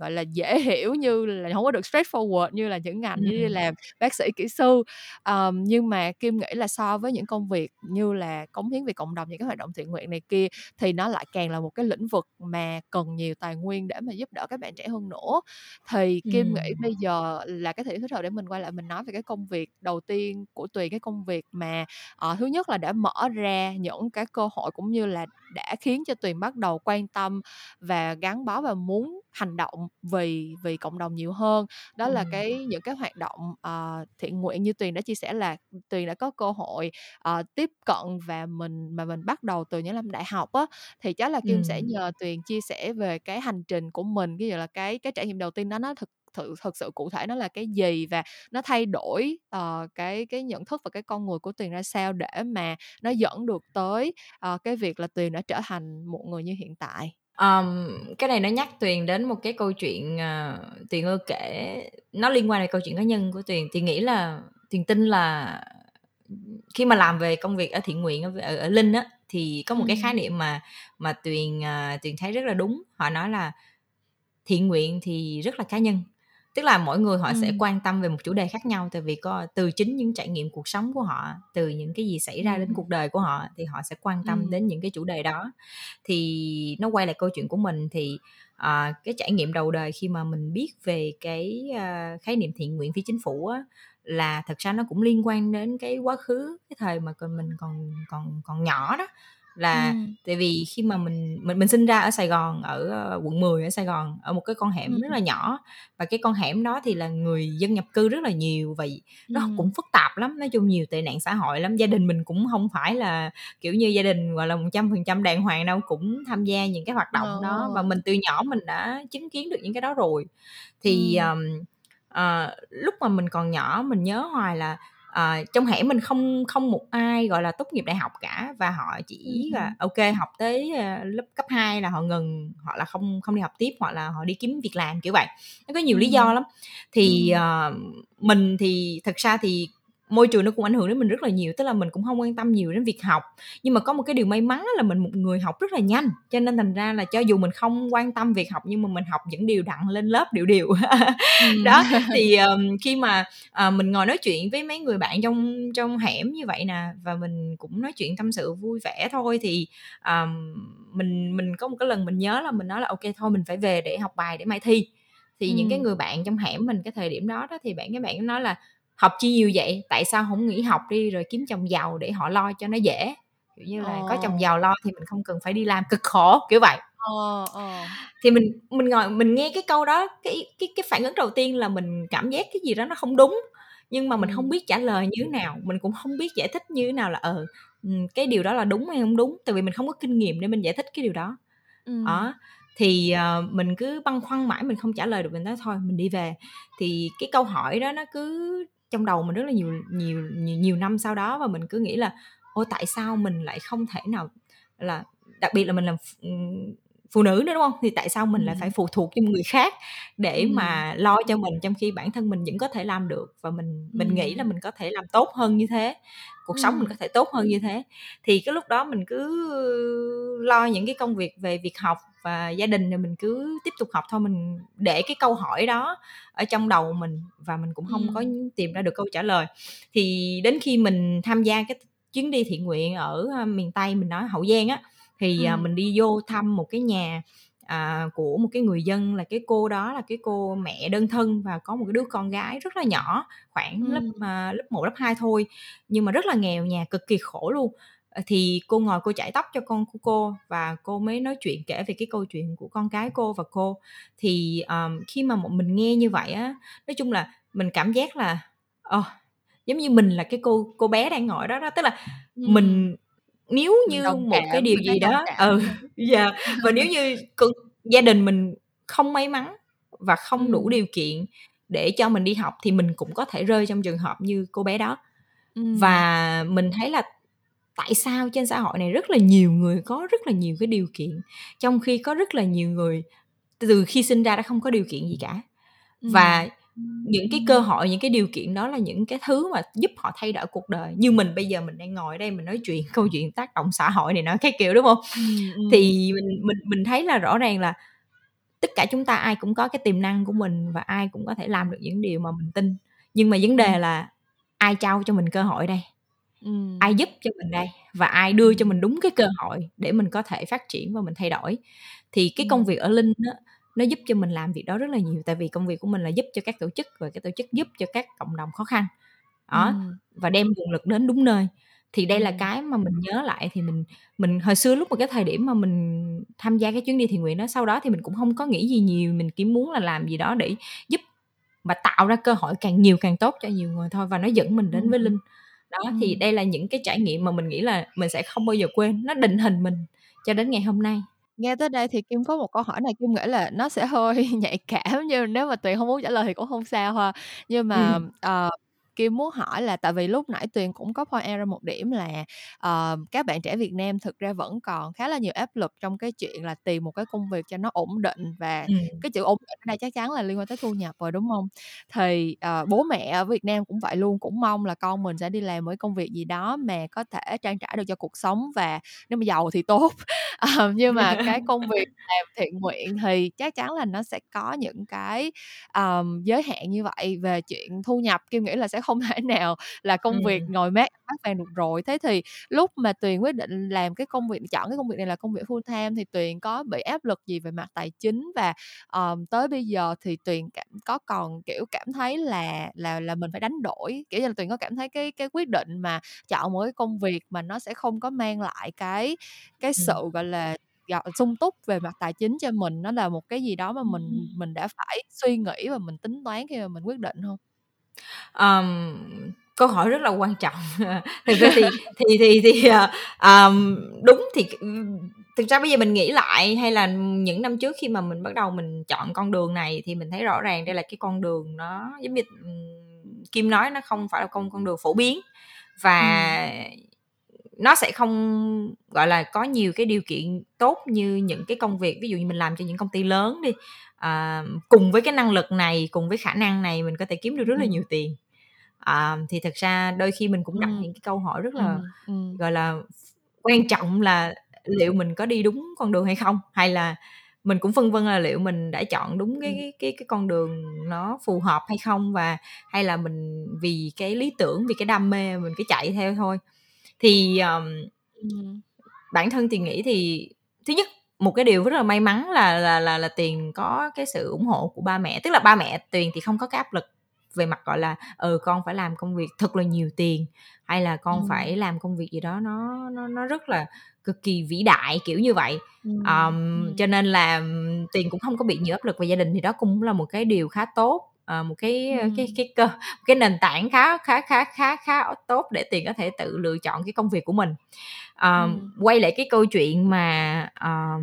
gọi là dễ hiểu như là không có được straightforward như là những ngành như làm bác sĩ kỹ sư. Um, nhưng mà kim nghĩ là so với những công việc như là cống hiến vì cộng đồng những cái hoạt động thiện nguyện này kia thì nó lại càng là một cái lĩnh vực mà cần nhiều tài nguyên để mà giúp đỡ các bạn trẻ hơn nữa. Thì kim ừ. nghĩ bây giờ là cái thời thích hợp để mình quay lại mình nói về cái công việc đầu tiên của tùy cái công việc mà uh, thứ nhất là đã mở ra những cái cơ hội cũng như là đã khiến cho tuyền bắt đầu quan tâm và gắn bó và muốn hành động vì vì cộng đồng nhiều hơn. Đó là cái những cái hoạt động uh, thiện nguyện như tuyền đã chia sẻ là tuyền đã có cơ hội uh, tiếp cận và mình mà mình bắt đầu từ những năm đại học á. Thì chắc là kim ừ. sẽ nhờ tuyền chia sẻ về cái hành trình của mình ví dụ là cái cái trải nghiệm đầu tiên đó nó thực thực thực sự cụ thể nó là cái gì và nó thay đổi uh, cái cái nhận thức và cái con người của tuyền ra sao để mà nó dẫn được tới uh, cái việc là tuyền đã trở thành một người như hiện tại um, cái này nó nhắc tuyền đến một cái câu chuyện uh, tuyền ưa kể nó liên quan đến câu chuyện cá nhân của tuyền. Tuyền nghĩ là tuyền tin là khi mà làm về công việc ở thiện nguyện ở, ở, ở linh á thì có một ừ. cái khái niệm mà mà tuyền uh, tuyền thấy rất là đúng. Họ nói là thiện nguyện thì rất là cá nhân tức là mỗi người họ ừ. sẽ quan tâm về một chủ đề khác nhau tại vì có từ chính những trải nghiệm cuộc sống của họ từ những cái gì xảy ra đến cuộc đời của họ thì họ sẽ quan tâm ừ. đến những cái chủ đề đó thì nó quay lại câu chuyện của mình thì à, cái trải nghiệm đầu đời khi mà mình biết về cái uh, khái niệm thiện nguyện phi chính phủ á, là thật ra nó cũng liên quan đến cái quá khứ cái thời mà còn mình còn còn còn nhỏ đó là ừ. tại vì khi mà mình mình mình sinh ra ở Sài Gòn ở ờ, quận 10 ở Sài Gòn ở một cái con hẻm ừ. rất là nhỏ và cái con hẻm đó thì là người dân nhập cư rất là nhiều và nó ừ. cũng phức tạp lắm nói chung nhiều tệ nạn xã hội lắm gia đình mình cũng không phải là kiểu như gia đình gọi là một trăm phần trăm đàng hoàng đâu cũng tham gia những cái hoạt động ừ. đó và mình từ nhỏ mình đã chứng kiến được những cái đó rồi thì ừ. um, uh, lúc mà mình còn nhỏ mình nhớ hoài là uh, trong hẻm mình không không một ai gọi là tốt nghiệp đại học cả và họ chỉ là ok học tới uh, lớp cấp 2 là họ ngừng họ là không không đi học tiếp hoặc là họ đi kiếm việc làm kiểu vậy. Nó có nhiều lý do lắm. Thì uh, mình thì thật ra thì môi trường nó cũng ảnh hưởng đến mình rất là nhiều tức là mình cũng không quan tâm nhiều đến việc học. Nhưng mà có một cái điều may mắn là mình một người học rất là nhanh cho nên thành ra là cho dù mình không quan tâm việc học nhưng mà mình học những điều đặn lên lớp đều đều. Đó thì um, khi mà uh, mình ngồi nói chuyện với mấy người bạn trong trong hẻm như vậy nè và mình cũng nói chuyện tâm sự vui vẻ thôi thì um, mình mình có một cái lần mình nhớ là mình nói là ok thôi mình phải về để học bài để mai thi. Thì ừ. những cái người bạn trong hẻm mình cái thời điểm đó đó thì bạn các bạn nói là học chi nhiều vậy tại sao không nghỉ học đi rồi kiếm chồng giàu để họ lo cho nó dễ kiểu như là ờ. có chồng giàu lo thì mình không cần phải đi làm cực khổ kiểu vậy ờ, ờ. thì mình mình ngồi mình nghe cái câu đó cái cái cái phản ứng đầu tiên là mình cảm giác cái gì đó nó không đúng nhưng mà mình ừ. không biết trả lời như thế nào mình cũng không biết giải thích như thế nào là ờ ừ, cái điều đó là đúng hay không đúng tại vì mình không có kinh nghiệm để mình giải thích cái điều đó ừ. đó thì uh, mình cứ băn khoăn mãi mình không trả lời được mình nói thôi mình đi về thì cái câu hỏi đó nó cứ trong đầu mình rất là nhiều nhiều nhiều, nhiều năm sau đó và mình cứ nghĩ là ôi tại sao mình lại không thể nào là đặc biệt là mình làm phụ nữ nữa đúng không? Thì tại sao mình lại phải phụ thuộc cho người khác để mà lo cho mình trong khi bản thân mình vẫn có thể làm được? Và mình mình nghĩ là mình có thể làm tốt hơn như thế cuộc sống mình có thể tốt hơn như thế. Thì cái lúc đó mình cứ lo những cái công việc về việc học và gia đình thì mình cứ tiếp tục học thôi mình để cái câu hỏi đó ở trong đầu mình và mình cũng không ừ. có tìm ra được câu trả lời thì đến khi mình tham gia cái chuyến đi thiện nguyện ở miền tây mình nói hậu giang á thì ừ. mình đi vô thăm một cái nhà à, của một cái người dân là cái cô đó là cái cô mẹ đơn thân và có một cái đứa con gái rất là nhỏ khoảng ừ. lớp à, lớp 1, lớp 2 thôi nhưng mà rất là nghèo nhà cực kỳ khổ luôn thì cô ngồi cô chải tóc cho con của cô và cô mới nói chuyện kể về cái câu chuyện của con cái cô và cô thì um, khi mà mình nghe như vậy á nói chung là mình cảm giác là oh, giống như mình là cái cô cô bé đang ngồi đó đó tức là ừ. mình nếu như Đồng một cái điều gì đó ừ dạ yeah. và nếu như gia đình mình không may mắn và không đủ điều kiện để cho mình đi học thì mình cũng có thể rơi trong trường hợp như cô bé đó ừ. và mình thấy là tại sao trên xã hội này rất là nhiều người có rất là nhiều cái điều kiện trong khi có rất là nhiều người từ khi sinh ra đã không có điều kiện gì cả. Và những cái cơ hội những cái điều kiện đó là những cái thứ mà giúp họ thay đổi cuộc đời. Như mình bây giờ mình đang ngồi đây mình nói chuyện câu chuyện tác động xã hội này nó cái kiểu đúng không? Thì mình mình mình thấy là rõ ràng là tất cả chúng ta ai cũng có cái tiềm năng của mình và ai cũng có thể làm được những điều mà mình tin. Nhưng mà vấn đề là ai trao cho mình cơ hội đây Ừm. ai giúp cho mình đây và ai đưa cho mình đúng cái cơ hội để mình có thể phát triển và mình thay đổi. Thì cái công việc ở linh á nó giúp cho mình làm việc đó rất là nhiều tại vì công việc của mình là giúp cho các tổ chức và cái tổ chức giúp cho các cộng đồng khó khăn. Đó Ừm. và đem nguồn lực đến đúng nơi. Thì đây là cái mà mình nhớ lại thì mình mình hồi xưa lúc mà cái thời điểm mà mình tham gia cái chuyến đi thiện nguyện đó sau đó thì mình cũng không có nghĩ gì nhiều mình chỉ muốn là làm gì đó để giúp và tạo ra cơ hội càng nhiều càng tốt cho nhiều người thôi và nó dẫn mình đến với linh đó ừ. thì đây là những cái trải nghiệm mà mình nghĩ là mình sẽ không bao giờ quên nó định hình mình cho đến ngày hôm nay nghe tới đây thì kim có một câu hỏi này kim nghĩ là nó sẽ hơi nhạy cảm nhưng nếu mà tuyền không muốn trả lời thì cũng không sao ha nhưng mà ừ. uh, Kim muốn hỏi là tại vì lúc nãy Tuyền cũng có point out ra một điểm là uh, các bạn trẻ Việt Nam thực ra vẫn còn khá là nhiều áp lực trong cái chuyện là tìm một cái công việc cho nó ổn định và ừ. cái chữ ổn định ở đây chắc chắn là liên quan tới thu nhập rồi đúng không? Thì uh, bố mẹ ở Việt Nam cũng vậy luôn cũng mong là con mình sẽ đi làm một cái công việc gì đó mà có thể trang trải được cho cuộc sống và nếu mà giàu thì tốt uh, nhưng mà cái công việc làm thiện nguyện thì chắc chắn là nó sẽ có những cái um, giới hạn như vậy về chuyện thu nhập kim nghĩ là sẽ không thể nào là công ừ. việc ngồi mát mát vàng được rồi. Thế thì lúc mà tuyền quyết định làm cái công việc chọn cái công việc này là công việc full time thì tuyền có bị áp lực gì về mặt tài chính? Và um, tới bây giờ thì tuyền cảm có còn kiểu cảm thấy là là là mình phải đánh đổi? Kiểu như là tuyền có cảm thấy cái cái quyết định mà chọn một cái công việc mà nó sẽ không có mang lại cái cái sự gọi là sung túc về mặt tài chính cho mình? Nó là một cái gì đó mà mình mình đã phải suy nghĩ và mình tính toán khi mà mình quyết định không um, câu hỏi rất là quan trọng. Thực ra thì thì thì thì um, đúng thì thực ra bây giờ mình nghĩ lại hay là những năm trước khi mà mình bắt đầu mình chọn con đường này thì mình thấy rõ ràng đây là cái con đường nó giống như kim nói nó không phải là con con đường phổ biến và ừ. nó sẽ không gọi là có nhiều cái điều kiện tốt như những cái công việc ví dụ như mình làm cho những công ty lớn đi à, cùng với cái năng lực này cùng với khả năng này mình có thể kiếm được rất là nhiều tiền. À, thì thật ra đôi khi mình cũng đặt những cái câu hỏi rất là gọi là quan trọng là liệu mình có đi đúng con đường hay không? Hay là mình cũng phân vân là liệu mình đã chọn đúng cái cái cái, cái con đường nó phù hợp hay không? Và hay là mình vì cái lý tưởng vì cái đam mê mình cứ chạy theo thôi. Thì um, bản thân tiền nghĩ thì thứ nhất một cái điều rất là may mắn là là là là tiền có cái sự ủng hộ của ba mẹ tức là ba mẹ tiền thì không có cái áp lực về mặt gọi là ừ con phải làm công việc thật là nhiều tiền hay là con ừ. phải làm công việc gì đó nó nó nó rất là cực kỳ vĩ đại kiểu như vậy ừ. Um, ừ. cho nên là tiền cũng không có bị nhiều áp lực về gia đình thì đó cũng là một cái điều khá tốt uh, một cái ừ. cái cái cơ cái nền tảng khá khá khá khá khá tốt để tiền có thể tự lựa chọn cái công việc của mình uh, ừ. quay lại cái câu chuyện mà uh,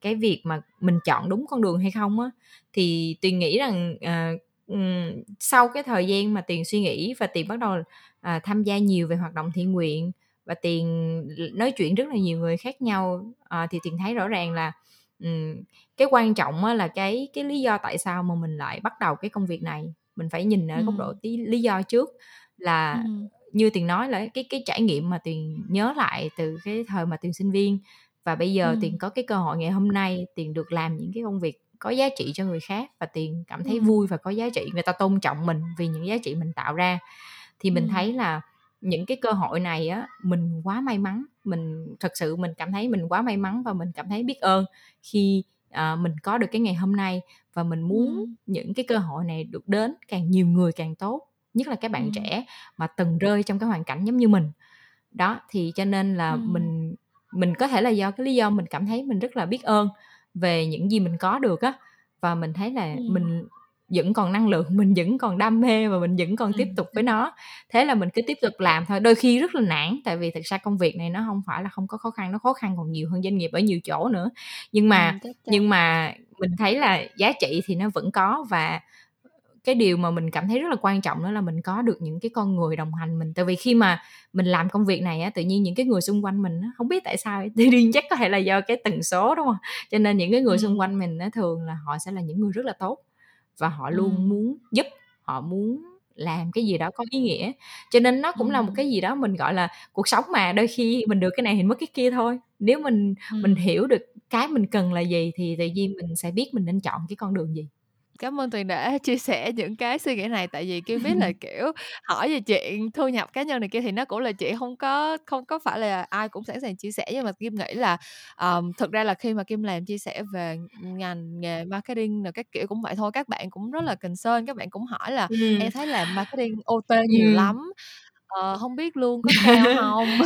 cái việc mà mình chọn đúng con đường hay không á thì tuyền nghĩ rằng uh, um, sau cái thời gian mà tiền suy nghĩ và tiền bắt đầu uh, tham gia nhiều về hoạt động thiện nguyện và tiền nói chuyện rất là nhiều người khác nhau uh, thì tiền thấy rõ ràng là um, cái quan trọng á là cái cái lý do tại sao mà mình lại bắt đầu cái công việc này mình phải nhìn ở góc độ tí lý do trước là. Như tiền nói là cái cái trải nghiệm mà tiền nhớ lại từ cái thời mà tiền sinh viên. Và bây giờ tiền có cái cơ hội ngày hôm nay tiền được làm những cái công việc có giá trị cho người khác và tiền cảm thấy Ừm. vui và có giá trị người ta tôn trọng mình vì những giá trị mình tạo ra. Thì mình thấy là những cái cơ hội này á mình quá may mắn mình thật sự mình cảm thấy mình quá may mắn và mình cảm thấy biết ơn khi à, mình có được cái ngày hôm nay. Và mình muốn ừ. những cái cơ hội này được đến càng nhiều người càng tốt nhất là các bạn ừ. trẻ mà từng rơi trong cái hoàn cảnh giống như mình đó thì cho nên là ừ. mình mình có thể là do cái lý do mình cảm thấy mình rất là biết ơn về những gì mình có được á và mình thấy là ừ. mình vẫn còn năng lượng mình vẫn còn đam mê và mình vẫn còn tiếp tục với nó thế là mình cứ tiếp tục làm thôi đôi khi rất là nản tại vì thực ra công việc này nó không phải là không có khó khăn nó khó khăn còn nhiều hơn doanh nghiệp ở nhiều chỗ nữa nhưng mà ừ, nhưng mà mình thấy là giá trị thì nó vẫn có và cái điều mà mình cảm thấy rất là quan trọng đó là mình có được những cái con người đồng hành mình. Tại vì khi mà mình làm công việc này á tự nhiên những cái người xung quanh mình á, không biết tại sao tự nhiên chắc có thể là do cái tần số đúng không? Cho nên những cái người xung quanh mình á, thường là họ sẽ là những người rất là tốt và họ luôn ừ. muốn giúp họ muốn làm cái gì đó có ý nghĩa. Cho nên nó cũng ừ. là một cái gì đó mình gọi là cuộc sống mà đôi khi mình được cái này thì mất cái kia thôi. Nếu mình ừ. mình hiểu được cái mình cần là gì thì tự nhiên mình sẽ biết mình nên chọn cái con đường gì Cảm ơn Tuyền đã chia sẻ những cái suy nghĩ này tại vì Kim biết là, kiểu, hỏi về chuyện thu nhập cá nhân này kia thì nó cũng là chuyện không có không có phải là ai cũng sẵn sàng chia sẻ nhưng mà Kim nghĩ là, ờm, thực ra là khi mà Kim làm chia sẻ về ngành nghề marketing rồi các kiểu cũng vậy thôi, các bạn cũng rất là concern, các bạn cũng hỏi là Ừm. "Em thấy làm marketing OT nhiều Ừm. lắm, ờ, hông biết lương có cao hông?"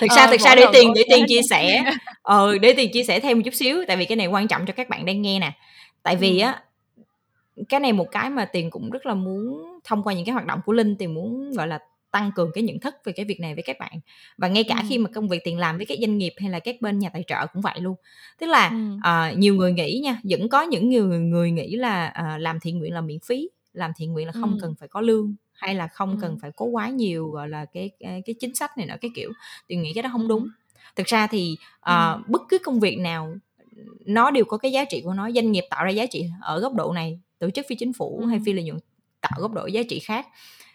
Thực ra Ờ, thực ra để tiền để tiền chia sẻ ừ, để tiền chia sẻ thêm một chút xíu, tại vì cái này quan trọng cho các bạn đang nghe nè. Tại vì á cái này một cái mà tiền cũng rất là muốn thông qua những cái hoạt động của linh tiền muốn gọi là tăng cường cái nhận thức về cái việc này với các bạn và ngay cả ừ. khi mà công việc tiền làm với các doanh nghiệp hay là các bên nhà tài trợ cũng vậy luôn tức là ừ. uh, nhiều người nghĩ nha vẫn có những người người nghĩ là uh, làm thiện nguyện là miễn phí làm thiện nguyện là không ừ. cần phải có lương hay là không cần Ừm. phải có quá nhiều gọi là cái cái, cái chính sách này nọ cái kiểu thì nghĩ cái đó không Ừm. đúng thực ra thì uh, bất cứ công việc nào nó đều có cái giá trị của nó doanh nghiệp tạo ra giá trị ở góc độ này tổ chức phi chính phủ hay Ừm. phi lợi nhuận tạo góc độ giá trị khác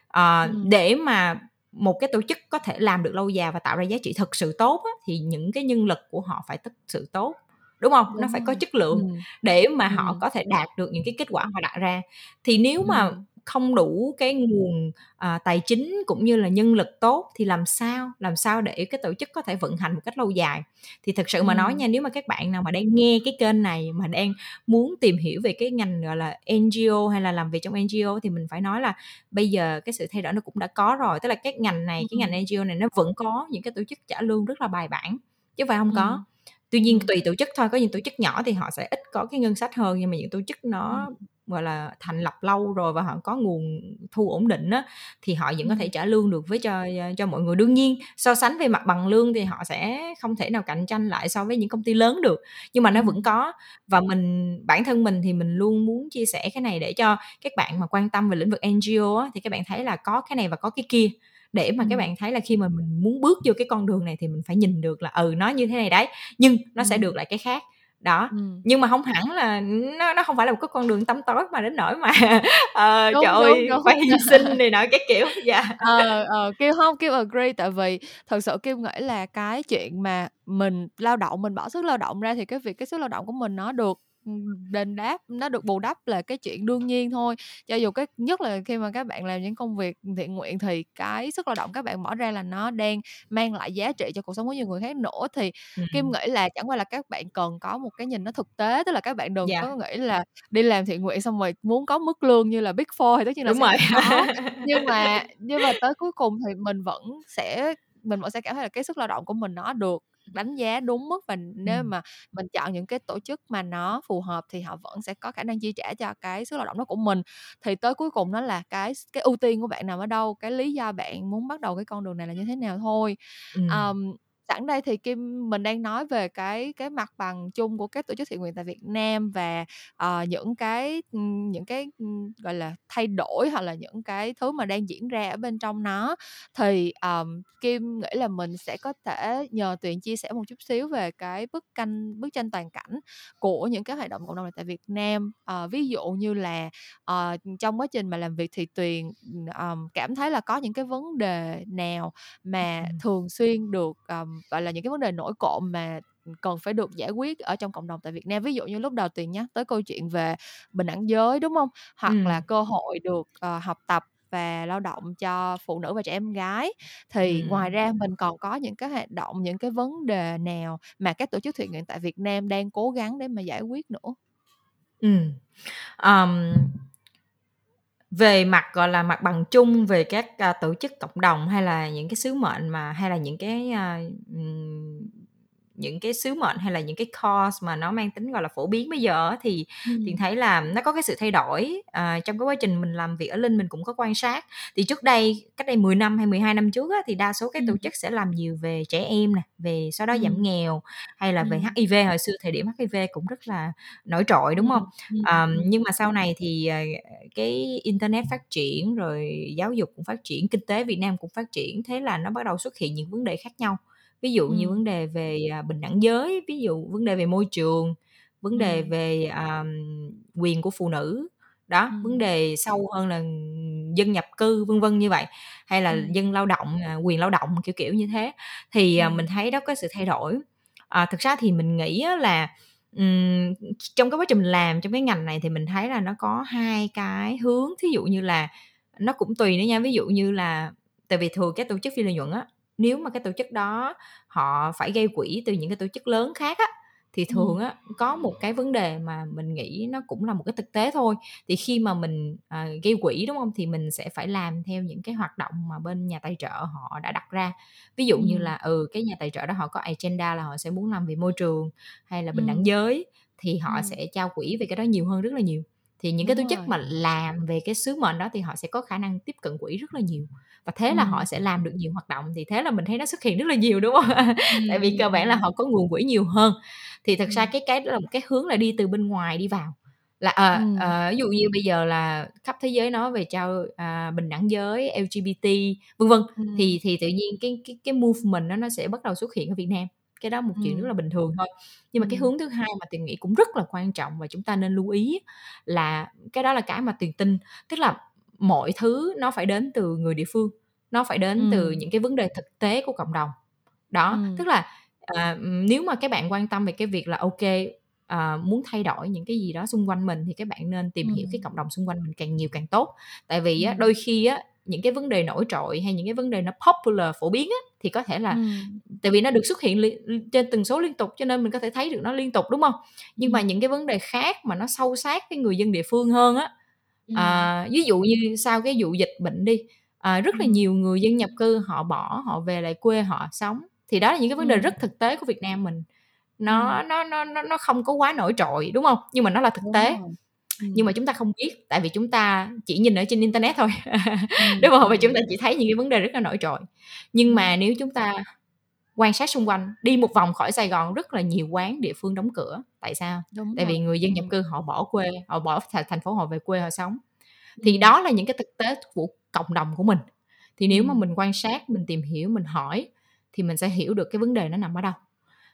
à, Ừm. để mà một cái tổ chức có thể làm được lâu dài và tạo ra giá trị thực sự tốt á, thì những cái nhân lực của họ phải thực sự tốt đúng không Đúng nó phải có chất lượng Ừm. để mà họ Ừm. có thể đạt được những cái kết quả họ đặt ra thì nếu mà Ừm. Không đủ cái nguồn à, tài chính cũng như là nhân lực tốt thì làm sao làm sao để cái tổ chức có thể vận hành một cách lâu dài thì thực sự mà nói nha nếu mà các bạn nào mà đang nghe cái kênh này mà đang muốn tìm hiểu về cái ngành gọi là NGO hay là làm việc trong NGO thì mình phải nói là bây giờ cái sự thay đổi nó cũng đã có rồi tức là cái ngành này cái ngành. NGO này nó vẫn có những cái tổ chức trả lương rất là bài bản chứ phải không có Ừm. tuy nhiên tùy tổ chức thôi có những tổ chức nhỏ thì họ sẽ ít có cái ngân sách hơn nhưng mà những tổ chức nó. Gọi là thành lập lâu rồi và họ có nguồn thu ổn định á thì họ vẫn có thể trả lương được với cho cho mọi người. Đương nhiên so sánh về mặt bằng lương thì họ sẽ không thể nào cạnh tranh lại so với những công ty lớn được nhưng mà nó vẫn có. Và mình bản thân mình thì mình luôn muốn chia sẻ cái này để cho các bạn mà quan tâm về lĩnh vực NGO á, thì các bạn thấy là có cái này và có cái kia. Để mà các bạn thấy là khi mà mình muốn bước vô cái con đường này thì mình phải nhìn được là ừ nó như thế này đấy nhưng nó sẽ được lại cái khác đó Ừm. nhưng mà không hẳn là nó nó không phải là một cái con đường tăm tối mà đến nỗi mà ờ, Đúng, trời đúng, ơi đúng. phải hy sinh này nọ cái kiểu dạ Ờ, ờ, Kim hông, Kim agree tại vì thật sự Kim nghĩ là cái chuyện mà mình lao động, mình bỏ sức lao động ra thì cái việc cái sức lao động của mình nó được, đền đáp, nó được bù đắp là cái chuyện đương nhiên thôi. Cho dù cái nhất là khi mà các bạn làm những công việc thiện nguyện thì cái sức lao động các bạn bỏ ra là nó đang mang lại giá trị cho cuộc sống của nhiều người khác nữa, thì Kim Ừm. nghĩ là chẳng qua là các bạn cần có một cái nhìn nó thực tế, tức là các bạn đừng Dạ. có nghĩ là đi làm thiện nguyện xong rồi muốn có mức lương như là Big Four thì tất nhiên là Đúng rồi. có. Nhưng mà nhưng mà tới cuối cùng thì mình vẫn sẽ mình vẫn sẽ cảm thấy là cái sức lao động của mình nó được đánh giá đúng mức và nếu mà mình chọn những cái tổ chức mà nó phù hợp thì họ vẫn sẽ có khả năng chi trả cho cái sức lao động đó của mình. Thì tới cuối cùng nó là cái cái ưu tiên của bạn nằm ở đâu, cái lý do bạn muốn bắt đầu cái con đường này là như thế nào thôi. Ừm. Ờm, sẵn đây thì Kim mình đang nói về cái cái mặt bằng chung của các tổ chức thiện nguyện tại Việt Nam và, ờ, những cái, những cái, gọi là, thay đổi hoặc là những cái thứ mà đang diễn ra ở bên trong nó. Thì, ờm, Kim nghĩ là mình sẽ có thể nhờ Tuyền chia sẻ một chút xíu về cái bức canh bức tranh toàn cảnh của những cái hoạt động cộng đồng này tại Việt Nam. Ờ, ví dụ như là, ờ, trong quá trình mà làm việc thì Tuyền, ờm, cảm thấy là có những cái vấn đề nào mà thường xuyên được, ờm, gọi là, những cái vấn đề nổi cộm mà, cần phải được giải quyết ở trong cộng đồng tại Việt Nam. Ví dụ như lúc đầu Tuyền nhắc tới câu chuyện về bình đẳng giới, đúng hông? Hoặc là Ừm. cơ hội được, ờ, học tập và lao động cho phụ nữ và trẻ em gái. Thì ngoài Ừm. ra mình còn có những cái hoạt động, những cái vấn đề nào mà các tổ chức thiện nguyện tại Việt Nam đang cố gắng để mà giải quyết nữa? Ừm. Ờm. Về mặt, gọi là, mặt bằng chung về các, à, tổ chức cộng đồng hay là những cái sứ mệnh mà hay là những cái, à, ừm, những cái sứ mệnh hay là những cái cause mà nó mang tính, gọi là, phổ biến bây giờ thì Tuyền Ừm. thấy là nó có cái sự thay đổi. À, trong cái quá trình mình làm việc ở Linh mình cũng có quan sát, thì trước đây, cách đây 10 năm hay 12 năm trước á, thì đa số các tổ chức sẽ làm nhiều về trẻ em nè, về xóa đói giảm Ừm. nghèo hay là về. HIV, hồi xưa thời điểm HIV cũng rất là nổi trội, đúng Ừm, hông? ừm, Ờm, ừm. nhưng mà sau này thì, ờ, cái internet phát triển, rồi giáo dục cũng phát triển, kinh tế Việt Nam cũng phát triển, thế là nó bắt đầu xuất hiện những vấn đề khác nhau. Ví dụ như vấn đề về, à, bình đẳng giới, ví dụ vấn đề về môi trường, vấn đề Ừm. về, ờm, quyền của phụ nữ, đó, vấn Ừm. đề sâu hơn là dân nhập cư, vân vân như vậy, hay là Ừm. dân lao động, à, quyền lao động, kiểu, kiểu như thế. Thì, à, mình thấy đó có sự thay đổi. À, thực ra thì mình nghĩ là, ừm, trong cái quá trình mình làm trong cái ngành này thì mình thấy là nó có hai cái hướng, thí dụ như là nó cũng tùy nữa nha, ví dụ như là tại vì thường các tổ chức phi lợi nhuận á, nếu mà cái tổ chức đó họ phải gây quỹ từ những cái tổ chức lớn khác á, thì thường á, có một cái vấn đề mà mình nghĩ nó cũng là một cái thực tế thôi. Thì khi mà mình, à, gây quỹ, đúng hông? Thì mình sẽ phải làm theo những cái hoạt động mà bên nhà tài trợ họ đã đặt ra. Ví dụ như Ừm. là, ừ, cái nhà tài trợ đó họ có agenda là họ sẽ muốn làm về môi trường hay là bình đẳng Ừm. giới, thì họ Ừm. sẽ trao quỹ về cái đó nhiều hơn rất là nhiều. Thì những cái Đúng tổ chức rồi. mà làm về cái sứ mệnh đó thì họ sẽ có khả năng tiếp cận quỹ rất là nhiều, và thế là họ sẽ làm được nhiều hoạt động, thì thế là mình thấy nó xuất hiện rất là nhiều, đúng hông? Ừm, Tại vì cơ bản là họ có nguồn quỹ nhiều hơn. Thì thật ra Ừm. cái cái đó là một cái hướng là đi từ bên ngoài đi vào, là à, ừ. à, ví dụ như bây giờ là khắp thế giới nói về trao à, bình đẳng giới LGBT vân vân ừ. thì thì tự nhiên cái cái cái movement nó nó sẽ bắt đầu xuất hiện ở Việt Nam cái đó một ừ. chuyện rất là bình thường thôi nhưng mà ừ. cái hướng thứ hai mà tiền nghĩ cũng rất là quan trọng và chúng ta nên lưu ý là cái đó là cái mà tiền tin tức là mọi thứ nó phải đến từ người địa phương nó phải đến ừ. từ những cái vấn đề thực tế của cộng đồng đó ừ. tức là à, nếu mà các bạn quan tâm về cái việc là ok à, muốn thay đổi những cái gì đó xung quanh mình thì các bạn nên tìm ừ. hiểu cái cộng đồng xung quanh mình càng nhiều càng tốt tại vì á, đôi khi á những cái vấn đề nổi trội hay những cái vấn đề nó popular phổ biến á thì có thể là ừ. tại vì nó được xuất hiện li- trên tần số liên tục cho nên mình có thể thấy được nó liên tục đúng không nhưng ừ. mà những cái vấn đề khác mà nó sâu sát với người dân địa phương hơn á ừ. à, ví dụ như sau cái vụ dịch bệnh đi à, rất là nhiều người dân nhập cư họ bỏ họ về lại quê họ sống. Thì đó là những cái vấn đề rất thực tế của Việt Nam mình. Nó nó nó nó nó không có quá nổi trội đúng không? Nhưng mà nó là thực tế. Nhưng mà chúng ta không biết tại vì chúng ta chỉ nhìn ở trên internet thôi. Đúng không? Và chúng ta chỉ thấy những cái vấn đề rất là nổi trội. Nhưng mà nếu chúng ta quan sát xung quanh đi một vòng khỏi Sài Gòn rất là nhiều quán địa phương đóng cửa. Tại sao? Đúng tại rồi. vì người dân nhập cư họ bỏ quê họ bỏ thành phố họ về quê họ sống. Thì đó là những cái thực tế của cộng đồng của mình. Thì nếu mà mình quan sát mình tìm hiểu mình hỏi thì mình sẽ hiểu được cái vấn đề nó nằm ở đâu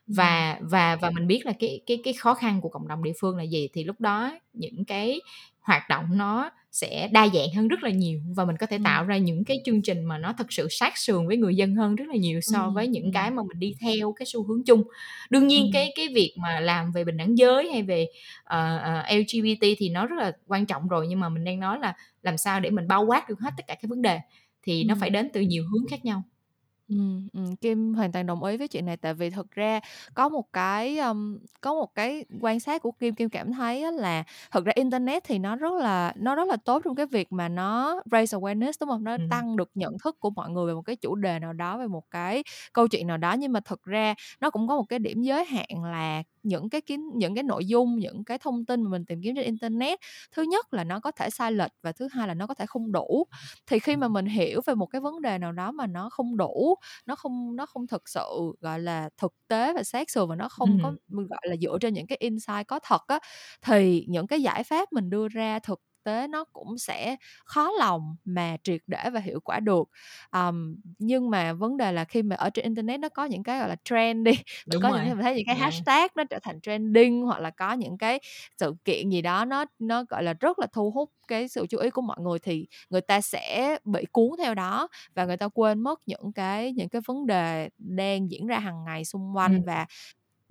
và và và mình biết là cái cái cái khó khăn của cộng đồng địa phương là gì thì lúc đó những cái hoạt động nó sẽ đa dạng hơn rất là nhiều và mình có thể tạo ra những cái chương trình mà nó thật sự sát sườn với người dân hơn rất là nhiều so với những cái mà mình đi theo cái xu hướng chung. Đương nhiên cái cái việc mà làm về bình đẳng giới hay về uh, uh, LGBT thì nó rất là quan trọng rồi nhưng mà mình đang nói là làm sao để mình bao quát được hết tất cả các vấn đề thì nó phải đến từ nhiều hướng khác nhau Ừm, ừm, Kim hoàn toàn đồng ý với chuyện này, tại vì thực ra có một cái, ờm, có một cái quan sát của Kim, Kim cảm thấy á là thực ra internet thì nó rất là nó rất là tốt trong cái việc mà nó raise awareness, đúng không Nó Ừm. tăng được nhận thức của mọi người về một cái chủ đề nào đó, về một cái câu chuyện nào đó, nhưng mà thực ra nó cũng có một cái điểm giới hạn là những cái kiến những cái nội dung, những cái thông tin mà mình tìm kiếm trên internet, thứ nhất là nó có thể sai lệch và thứ hai là nó có thể không đủ. Thì khi mà mình hiểu về một cái vấn đề nào đó mà nó không đủ nó không nó không thực sự gọi là thực tế và sát sườn và nó không có gọi là dựa trên những cái insight có thật á thì những cái giải pháp mình đưa ra thực tế nó cũng sẽ khó lòng mà triệt để và hiệu quả được um, nhưng mà vấn đề là khi mà ở trên internet nó có những cái gọi là trend đi Đúng có rồi. những mình thấy những cái hashtag nó trở thành trending hoặc là có những cái sự kiện gì đó nó nó gọi là rất là thu hút cái sự chú ý của mọi người thì người ta sẽ bị cuốn theo đó và người ta quên mất những cái những cái vấn đề đang diễn ra hàng ngày xung quanh ừ. và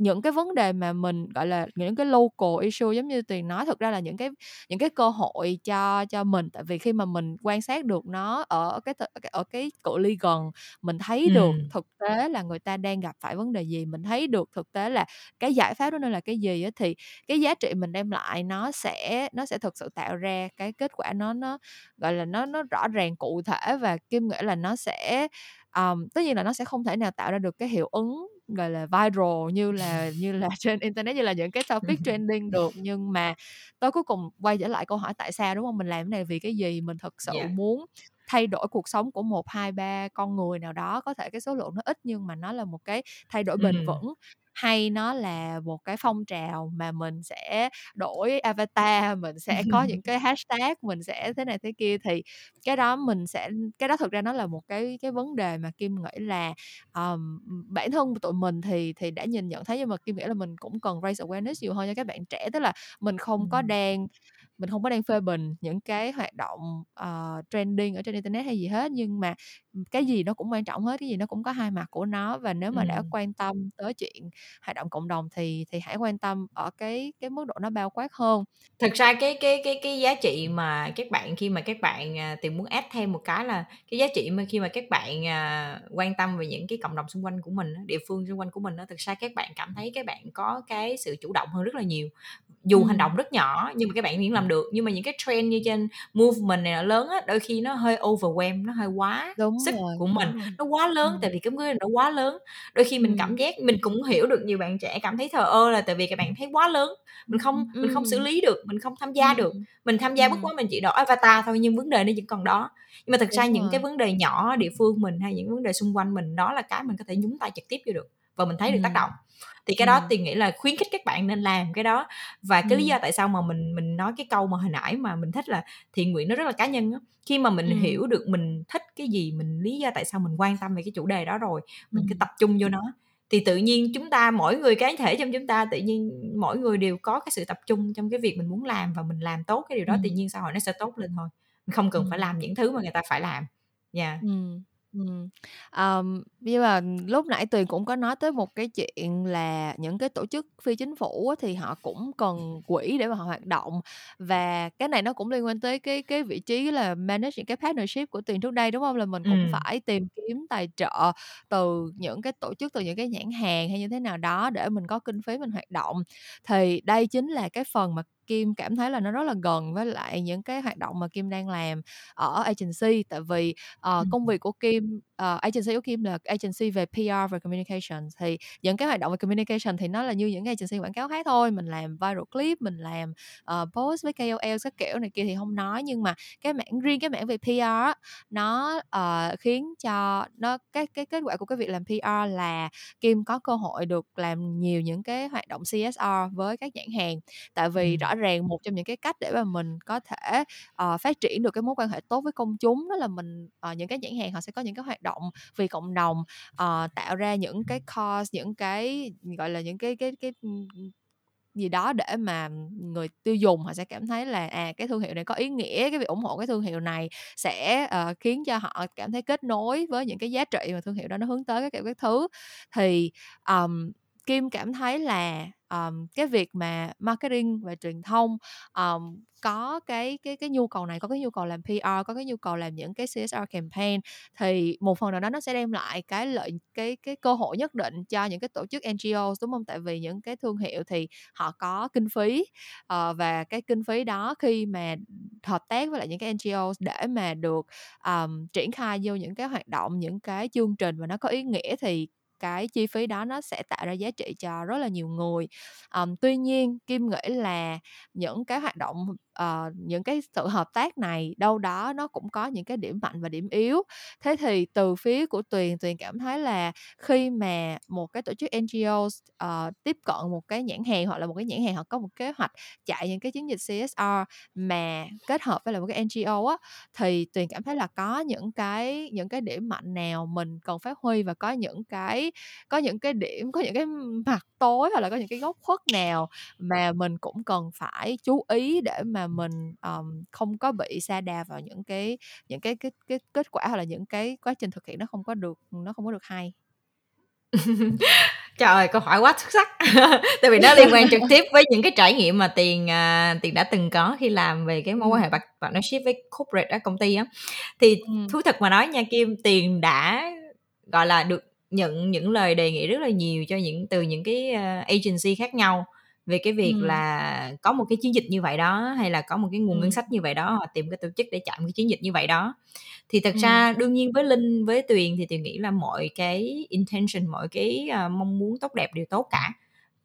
những cái vấn đề mà mình gọi là những cái local issue giống như tuyền nói thực ra là những cái những cái cơ hội cho cho mình tại vì khi mà mình quan sát được nó ở cái ở cái cự ly gần mình thấy ừ. được thực tế là người ta đang gặp phải vấn đề gì mình thấy được thực tế là cái giải pháp đó nên là cái gì á thì cái giá trị mình đem lại nó sẽ nó sẽ thực sự tạo ra cái kết quả nó nó gọi là nó nó rõ ràng cụ thể và kim nghĩ là nó sẽ um, tất nhiên là nó sẽ không thể nào tạo ra được cái hiệu ứng gọi là viral như là như là trên internet như là những cái topic trending được. Nhưng mà tôi cuối cùng quay trở lại câu hỏi tại sao đúng không? Mình làm cái này vì cái gì? Mình thật sự yeah. muốn thay đổi cuộc sống của một hai ba con người nào đó có thể cái số lượng nó ít nhưng mà nó là một cái thay đổi bền vững hay nó là một cái phong trào mà mình sẽ đổi avatar mình sẽ có những cái hashtag mình sẽ thế này thế kia thì cái đó mình sẽ cái đó thực ra nó là một cái cái vấn đề mà kim nghĩ là um, bản thân tụi mình thì thì đã nhìn nhận thấy nhưng mà kim nghĩ là mình cũng cần raise awareness nhiều hơn cho các bạn trẻ tức là mình không có đang mình không có đang phê bình những cái hoạt động uh, trending ở trên internet hay gì hết nhưng mà cái gì nó cũng quan trọng hết cái gì nó cũng có hai mặt của nó và nếu mà ừ. đã quan tâm tới chuyện hoạt động cộng đồng thì thì hãy quan tâm ở cái cái mức độ nó bao quát hơn thực ra cái cái cái cái giá trị mà các bạn khi mà các bạn à, tìm muốn add thêm một cái là cái giá trị mà khi mà các bạn à, quan tâm về những cái cộng đồng xung quanh của mình địa phương xung quanh của mình thực ra các bạn cảm thấy các bạn có cái sự chủ động hơn rất là nhiều dù ừ. hành động rất nhỏ nhưng mà các bạn vẫn làm được nhưng mà những cái trend như trên movement này lớn á đôi khi nó hơi overwhelm nó hơi quá đúng sức rồi, của mình rồi. nó quá lớn ừ. tại vì cái người nó quá lớn đôi khi mình ừ. cảm giác mình cũng hiểu được nhiều bạn trẻ cảm thấy thờ ơ là tại vì các bạn thấy quá lớn mình không ừ. mình không xử lý được mình không tham gia ừ. được mình tham gia ừ. bất quá mình chỉ đổi avatar thôi nhưng vấn đề nó vẫn còn đó nhưng mà thực ra những cái vấn đề nhỏ địa phương mình hay những vấn đề xung quanh mình đó là cái mình có thể nhúng tay trực tiếp vô được và mình thấy được tác động thì cái đó Ừm. tiền nghĩ là khuyến khích các bạn nên làm cái đó và cái lý Ừm. do tại sao mà mình mình nói cái câu mà hồi nãy mà mình thích là thiện nguyện nó rất là cá nhân á khi mà mình Ừm. hiểu được mình thích cái gì mình lý do tại sao mình quan tâm về cái chủ đề đó rồi mình cứ tập trung vô nó thì tự nhiên chúng ta mỗi người cá thể trong chúng ta tự nhiên mỗi người đều có cái sự tập trung trong cái việc mình muốn làm và mình làm tốt cái điều đó tự Ừm. nhiên xã hội nó sẽ tốt lên thôi mình không cần phải Ừm. làm những thứ mà người ta phải làm yeah Ừm, ừm. Ờm, nhưng mà lúc nãy Tuyền cũng có nói tới một cái chuyện là những cái tổ chức phi chính phủ á, thì họ cũng cần quỹ để mà họ hoạt động và cái này nó cũng liên quan tới cái cái vị trí là manage những cái partnership của Tuyền trước đây, đúng hông? Là mình cũng Ừm. phải tìm kiếm tài trợ từ những cái tổ chức, từ những cái nhãn hàng hay như thế nào đó để mình có kinh phí mình hoạt động. Thì đây chính là cái phần mà Kim cảm thấy là nó rất là gần với lại những cái hoạt động mà Kim đang làm ở agency. Tại vì, ờ, công việc của Kim ờ, agency của Kim là agency về PR và communications, thì những cái hoạt động về communication thì nó là như những agency quảng cáo khác thôi, mình làm viral clip, mình làm, ờ, post với KOL các kiểu này kia thì hông nói. Nhưng mà cái mảng riêng cái mảng về PR nó, ờ, khiến cho nó cái cái kết quả của cái việc làm PR là Kim có cơ hội được làm nhiều những cái hoạt động CSR với các nhãn hàng. Tại vì Ừm. rõ ràng một trong những cái cách để mà mình có thể, ờ, phát triển được cái mối quan hệ tốt với công chúng đó là mình ờ, những cái nhãn hàng họ sẽ có những cái hoạt động vì cộng đồng, uh, tạo ra những cái cause, những cái, gọi là, những cái cái cái, gì đó để mà người tiêu dùng họ sẽ cảm thấy là, à, cái thương hiệu này có ý nghĩa, cái việc ủng hộ cái thương hiệu này sẽ, uh, khiến cho họ cảm thấy kết nối với những cái giá trị mà thương hiệu đó nó hướng tới các kiểu các thứ. Thì, um, Kim cảm thấy là, um, cái việc mà marketing và truyền thông, um, có cái cái cái nhu cầu này, có cái nhu cầu làm PR, có cái nhu cầu làm những cái CSR campaign thì một phần nào đó nó sẽ đem lại cái lợi cái cái cơ hội nhất định cho những cái tổ chức NGO đúng không? Tại vì những cái thương hiệu thì họ có kinh phí, uh, và cái kinh phí đó khi mà hợp tác với lại những cái NGO để mà được, um, triển khai vô những cái hoạt động, những cái chương trình mà nó có ý nghĩa thì cái chi phí đó nó sẽ tạo ra giá trị cho rất là nhiều người. um, tuy nhiên Kim nghĩ là những cái hoạt động, uh, những cái sự hợp tác này đâu đó nó cũng có những cái điểm mạnh và điểm yếu. Thế thì từ phía của Tuyền, Tuyền cảm thấy là khi mà một cái tổ chức ngo uh, ờ, tiếp cận một cái nhãn hàng hoặc là một cái nhãn hàng họ có một kế hoạch chạy những cái chiến dịch CSR mà kết hợp với lại một cái NGO á, thì Tuyền cảm thấy là có những cái những cái điểm mạnh nào mình cần phát huy và có những cái có những cái điểm, có những cái mặt tối hoặc là có những cái góc khuất nào mà mình cũng cần phải chú ý để mà mình, ờm, không có bị sa đà vào những cái những cái cái cái kết quả hoặc là những cái quá trình thực hiện nó không có được nó không có được hay? Trời ơi, câu hỏi quá xuất sắc! Tại vì nó liên quan trực tiếp với những cái trải nghiệm mà Tiền, à, Tiền đã từng có khi làm về cái mối quan hệ partnership với corporate á, công ty á. Thì thú thật mà nói nha Kim, Tiền đã, gọi là, được nhận những lời đề nghị rất là nhiều cho những từ những cái, ơ, agency khác nhau về cái việc Ừm. là có một cái chiến dịch như vậy đó, hay là có một cái nguồn ngân Ừm. sách như vậy đó, họ tìm cái tổ chức để chạy một cái chiến dịch như vậy đó. Thì thật Ừm. ra đương nhiên với Linh, với Tuyền thì Tuyền nghĩ là mọi cái intention, mọi cái, ờ, mong muốn tốt đẹp đều tốt cả.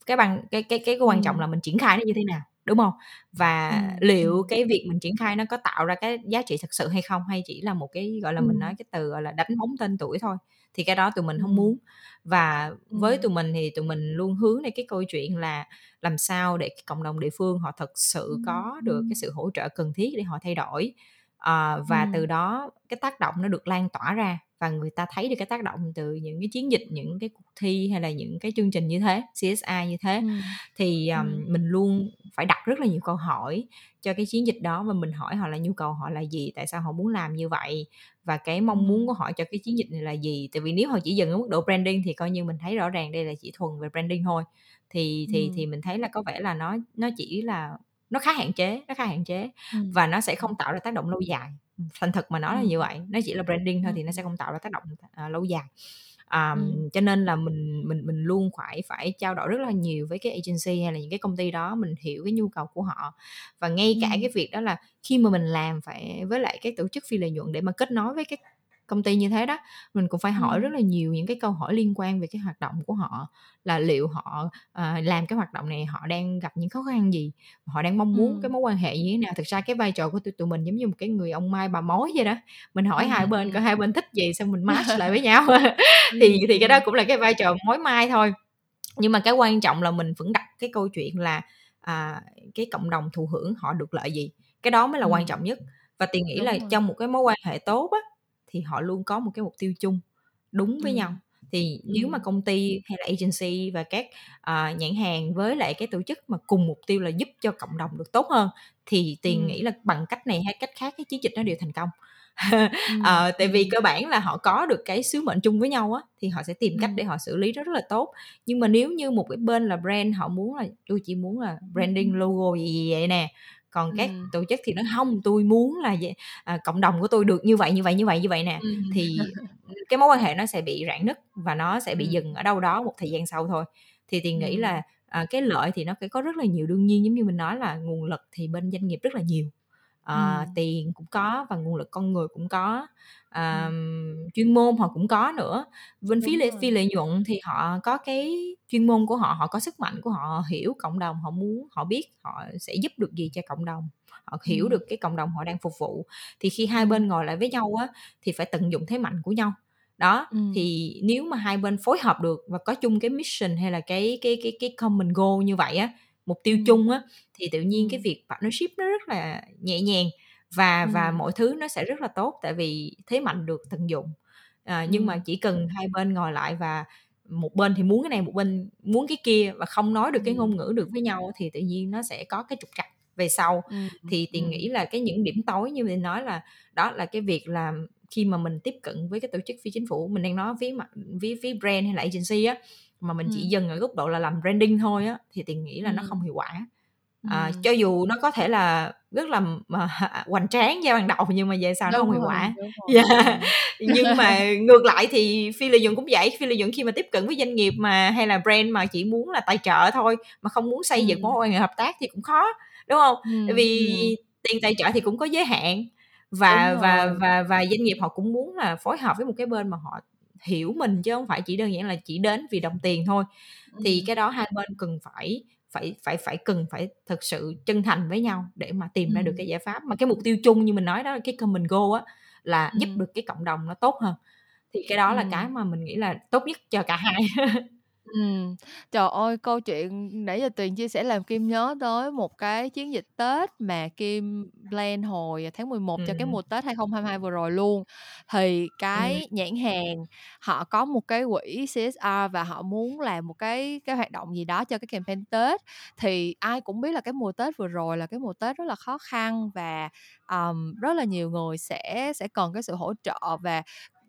Cái bằng cái cái cái quan trọng là mình triển khai nó như thế nào, đúng hông? Và Ừm, liệu cái việc mình triển khai nó có tạo ra cái giá trị thực sự hay không, hay chỉ là một cái, gọi là, mình nói cái từ, gọi là, đánh bóng tên tuổi thôi, thì cái đó tụi mình hông Ừm. muốn. Và với tụi mình thì tụi mình luôn hướng đến cái câu chuyện là làm sao để cộng đồng địa phương họ thực sự có được cái sự hỗ trợ cần thiết để họ thay đổi. Ờ, và từ đó cái tác động nó được lan tỏa ra và người ta thấy được cái tác động từ những cái chiến dịch, những cái cuộc thi hay là những cái chương trình như thế, CSR như thế. Ừm. Thì, ờm, Ừm. mình luôn phải đặt rất là nhiều câu hỏi cho cái chiến dịch đó và mình hỏi họ là nhu cầu họ là gì, tại sao họ muốn làm như vậy và cái mong muốn của họ cho cái chiến dịch này là gì. Tại vì nếu họ chỉ dừng ở mức độ branding thì coi như mình thấy rõ ràng đây là chỉ thuần về branding thôi. Thì thì Ừm. thì mình thấy là có vẻ là nó nó chỉ là nó khá hạn chế, nó khá hạn chế và nó sẽ không tạo ra tác động lâu dài. Thành thực mà nói là như vậy, nó chỉ là branding thôi thì nó sẽ không tạo ra tác động, ờ, lâu dài. Ừm. cho nên là mình mình mình luôn phải phải trao đổi rất là nhiều với cái agency hay là những cái công ty đó, mình hiểu cái nhu cầu của họ. Và ngay cả cái việc đó là khi mà mình làm phải với lại cái tổ chức phi lợi nhuận để mà kết nối với cái công ty như thế đó mình cũng phải hỏi rất là nhiều những cái câu hỏi liên quan về cái hoạt động của họ là liệu họ uh, làm cái hoạt động này họ đang gặp những khó khăn gì họ đang mong muốn ừ. cái mối quan hệ như thế nào thực ra cái vai trò của tụi, tụi mình giống như một cái người ông mai bà mối vậy đó mình hỏi ừ. hai bên coi hai bên thích gì xong mình match lại với nhau thì thì cái đó cũng là cái vai trò mối mai thôi nhưng mà cái quan trọng là mình vẫn đặt cái câu chuyện là à, cái cộng đồng thụ hưởng họ được lợi gì cái đó mới là ừ. quan trọng nhất và tiền nghĩ đúng là rồi. trong một cái mối quan hệ tốt á thì họ luôn có một cái mục tiêu chung đúng với ừ. nhau thì ừ. nếu mà công ty hay là agency và các uh, nhãn hàng với lại cái tổ chức mà cùng mục tiêu là giúp cho cộng đồng được tốt hơn thì tiền ừ. nghĩ là bằng cách này hay cách khác cái chiến dịch nó đều thành công ừ. à, tại vì cơ bản là họ có được cái sứ mệnh chung với nhau á thì họ sẽ tìm cách để họ xử lý rất, rất là tốt nhưng mà nếu như một cái bên là brand họ muốn là tôi chỉ muốn là branding logo gì, gì vậy nè còn các ừ. tổ chức thì nó không tôi muốn là vậy, à, cộng đồng của tôi được như vậy như vậy như vậy như vậy nè ừ. thì cái mối quan hệ nó sẽ bị rạn nứt và nó sẽ bị ừ. dừng ở đâu đó một thời gian sau thôi thì tiền nghĩ ừ. là à, cái lợi thì nó phải có rất là nhiều đương nhiên giống như mình nói là nguồn lực thì bên doanh nghiệp rất là nhiều à, ừ. tiền cũng có và nguồn lực con người cũng có à, ừ. chuyên môn họ cũng có nữa bên phía lệ, phi lợi nhuận thì họ có cái chuyên môn của họ họ có sức mạnh của họ, họ hiểu cộng đồng họ muốn họ biết họ sẽ giúp được gì cho cộng đồng họ hiểu ừ. được cái cộng đồng họ đang phục vụ thì khi hai bên ngồi lại với nhau á thì phải tận dụng thế mạnh của nhau đó ừ. thì nếu mà hai bên phối hợp được và có chung cái mission hay là cái cái cái cái common goal như vậy á mục tiêu chung á thì tự nhiên cái việc partnership nó rất là nhẹ nhàng và và mọi thứ nó sẽ rất là tốt tại vì thế mạnh được tận dụng. À, nhưng mà chỉ cần hai bên ngồi lại và một bên thì muốn cái này một bên muốn cái kia và không nói được cái ngôn ngữ được với nhau thì tự nhiên nó sẽ có cái trục trặc về sau. Ừ. thì tiền nghĩ là cái những điểm tối như mình nói là đó là cái việc là khi mà mình tiếp cận với cái tổ chức phi chính phủ mình đang nói mặt phía phía brand hay là agency á mà mình chỉ dừng ở góc độ là làm branding thôi á thì tiền nghĩ là nó không hiệu quả. À, cho dù nó có thể là rất là mà, hoành tráng giai ban đầu nhưng mà về sau nó không hiệu quả. yeah. Nhưng mà ngược lại thì phi lợi nhuận cũng vậy phi lợi nhuận khi mà tiếp cận với doanh nghiệp mà hay là brand mà chỉ muốn là tài trợ thôi mà không muốn xây dựng mối quan hệ hợp tác thì cũng khó đúng không? Ừ. vì ừ. tiền tài trợ thì cũng có giới hạn và và và và doanh nghiệp họ cũng muốn là phối hợp với một cái bên mà họ hiểu mình chứ không phải chỉ đơn giản là chỉ đến vì đồng tiền thôi. Thì cái đó hai bên cần phải phải phải phải cần phải thực sự chân thành với nhau để mà tìm ra được cái giải pháp. Mà cái mục tiêu chung như mình nói đó là cái common goal á là giúp được cái cộng đồng nó tốt hơn. Thì cái đó là cái mà mình nghĩ là tốt nhất cho cả hai Ừm, trời ơi, câu chuyện nãy giờ Tuyền chia sẻ làm Kim nhớ tới một cái chiến dịch Tết mà Kim plan hồi tháng 11 cho cái mùa Tết 2022 vừa rồi luôn. Thì Ừm. cái nhãn hàng họ có một cái quỹ CSR và họ muốn làm một cái cái hoạt động gì đó cho cái campaign Tết. Thì ai cũng biết là cái mùa Tết vừa rồi là cái mùa Tết rất là khó khăn và, ờm, rất là nhiều người sẽ sẽ cần cái sự hỗ trợ và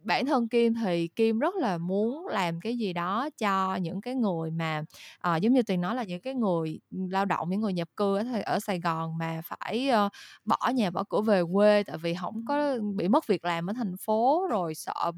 bản thân Kim thì Kim rất là muốn làm cái gì đó cho những cái người mà uh, giống như Tuyền nói là những cái người lao động những người nhập cư ở ở Sài Gòn mà phải uh, bỏ nhà bỏ cửa về quê tại vì không có bị mất việc làm ở thành phố rồi sợ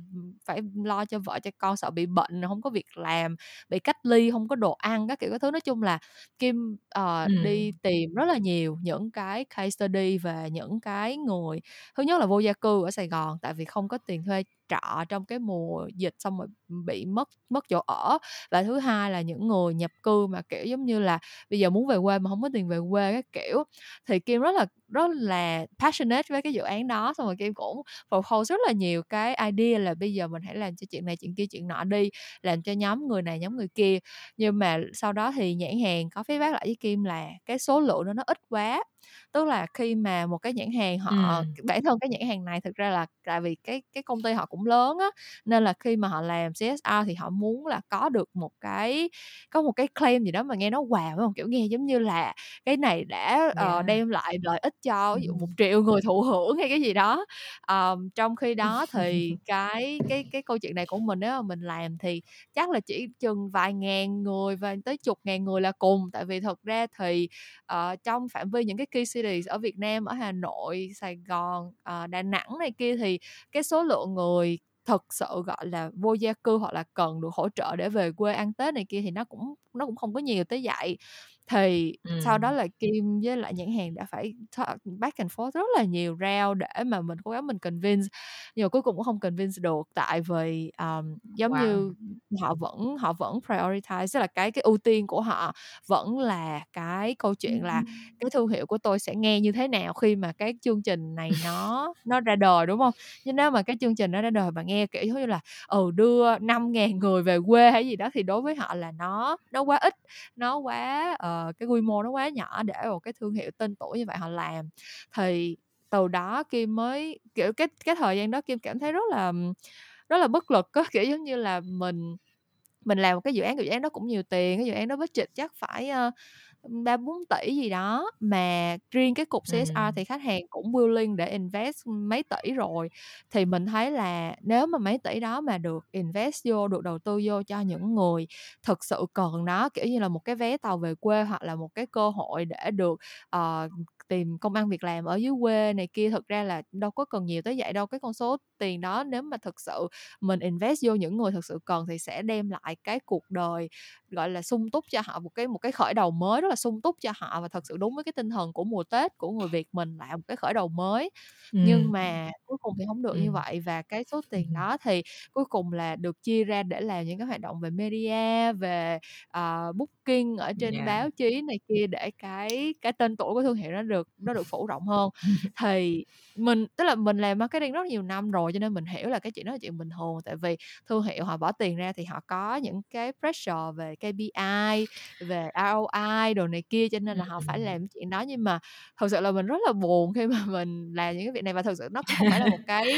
phải lo cho vợ cho con sợ bị bệnh không có việc làm bị cách ly không có đồ ăn các kiểu các thứ nói chung là Kim uh, ừ. đi tìm rất là nhiều những cái case study về những cái người thứ nhất là vô gia cư ở Sài Gòn tại vì không có tiền thuê trọ trong cái mùa dịch xong rồi bị mất mất chỗ ở. Và thứ hai là những người nhập cư mà, kiểu, giống như là bây giờ muốn về quê mà không có tiền về quê các kiểu, thì kim rất là rất là passionate với cái dự án đó xong rồi kim cũng propose rất là nhiều cái idea là bây giờ mình hãy làm cho chuyện này chuyện kia chuyện nọ đi làm cho nhóm người này nhóm người kia nhưng mà sau đó thì nhãn hàng có feedback lại với kim là cái số lượng nó nó ít quá tức là khi mà một cái nhãn hàng họ ừ. bản thân cái nhãn hàng này thực ra là tại vì cái cái công ty họ cũng lớn á nên là khi mà họ làm CSR thì họ muốn là có được một cái có một cái claim gì đó mà nghe nó wow không kiểu nghe giống như là cái này đã yeah. uh, đem lại lợi ích cho ví dụ một triệu người thụ hưởng hay cái gì đó. Um, trong khi đó thì cái cái cái câu chuyện này của mình nếu mà mình làm thì chắc là chỉ chừng vài ngàn người và tới chục ngàn người là cùng. Tại vì thật ra thì uh, trong phạm vi những cái key cities ở Việt Nam ở Hà Nội Sài Gòn uh, Đà Nẵng này kia thì cái số lượng người thực sự gọi là vô gia cư hoặc là cần được hỗ trợ để về quê ăn Tết này kia thì nó cũng nó cũng không có nhiều tới vậy thì sau đó là Kim với lại nhãn hàng đã phải talk back and forth rất là nhiều round để mà mình cố gắng mình convince, nhưng mà cuối cùng cũng không convince được tại vì, ờm, giống Wow! như họ vẫn họ vẫn prioritize, tức là cái cái ưu tiên của họ vẫn là cái câu chuyện là cái thương hiệu của tôi sẽ nghe như thế nào khi mà cái chương trình này nó nó ra đời, đúng hông? Nhưng nếu mà cái chương trình nó ra đời mà nghe, kiểu, như là, ừ, đưa 5.000 người về quê hay gì đó thì đối với họ là nó nó quá ít, nó quá Ờ, cái quy mô nó quá nhỏ để một cái thương hiệu tên tuổi như vậy họ làm. Thì từ đó Kim mới kiểu, cái cái thời gian đó Kim cảm thấy rất là rất là bất lực có kiểu, giống như là mình mình làm một cái dự án, dự án đó cũng nhiều tiền, cái dự án đó budget chắc phải, ờ, ơ, 3.000.000.000-4.000.000.000 gì đó, mà riêng cái cục CSR Ừm. thì khách hàng cũng willing để invest mấy tỷ rồi. Thì mình thấy là nếu mà mấy tỷ đó mà được invest vô, được đầu tư vô cho những người thực sự cần nó, kiểu như là, một cái vé tàu về quê hoặc là một cái cơ hội để được, ờ, tìm công ăn việc làm ở dưới quê này kia, thực ra là đâu có cần nhiều tới vậy đâu. Cái con số tiền đó nếu mà thực sự mình invest vô những người thực sự cần thì sẽ đem lại cái cuộc đời, gọi là, sung túc cho họ, một cái một cái khởi đầu mới rất là sung túc cho họ và thật sự đúng với cái tinh thần của mùa Tết của người Việt mình là một cái khởi đầu mới. Nhưng Ừm. mà cuối cùng thì hổng được như Ừm. vậy và cái số tiền đó thì cuối cùng là được chia ra để làm những cái hoạt động về media, về, ờ, booking ở trên Yeah. báo chí này kia để cái cái tên tuổi của thương hiệu nó được nó được phủ rộng hơn. Thì mình tức là mình làm marketing rất nhiều năm rồi cho nên mình hiểu là cái chuyện đó là chuyện bình thường, tại vì thương hiệu họ bỏ tiền ra thì họ có những cái pressure về KPI, về ROI đồ này kia cho nên là họ phải làm cái chuyện đó. Nhưng mà thực sự là mình rất là buồn khi mà mình làm những cái việc này và thực sự nó cũng không phải là một cái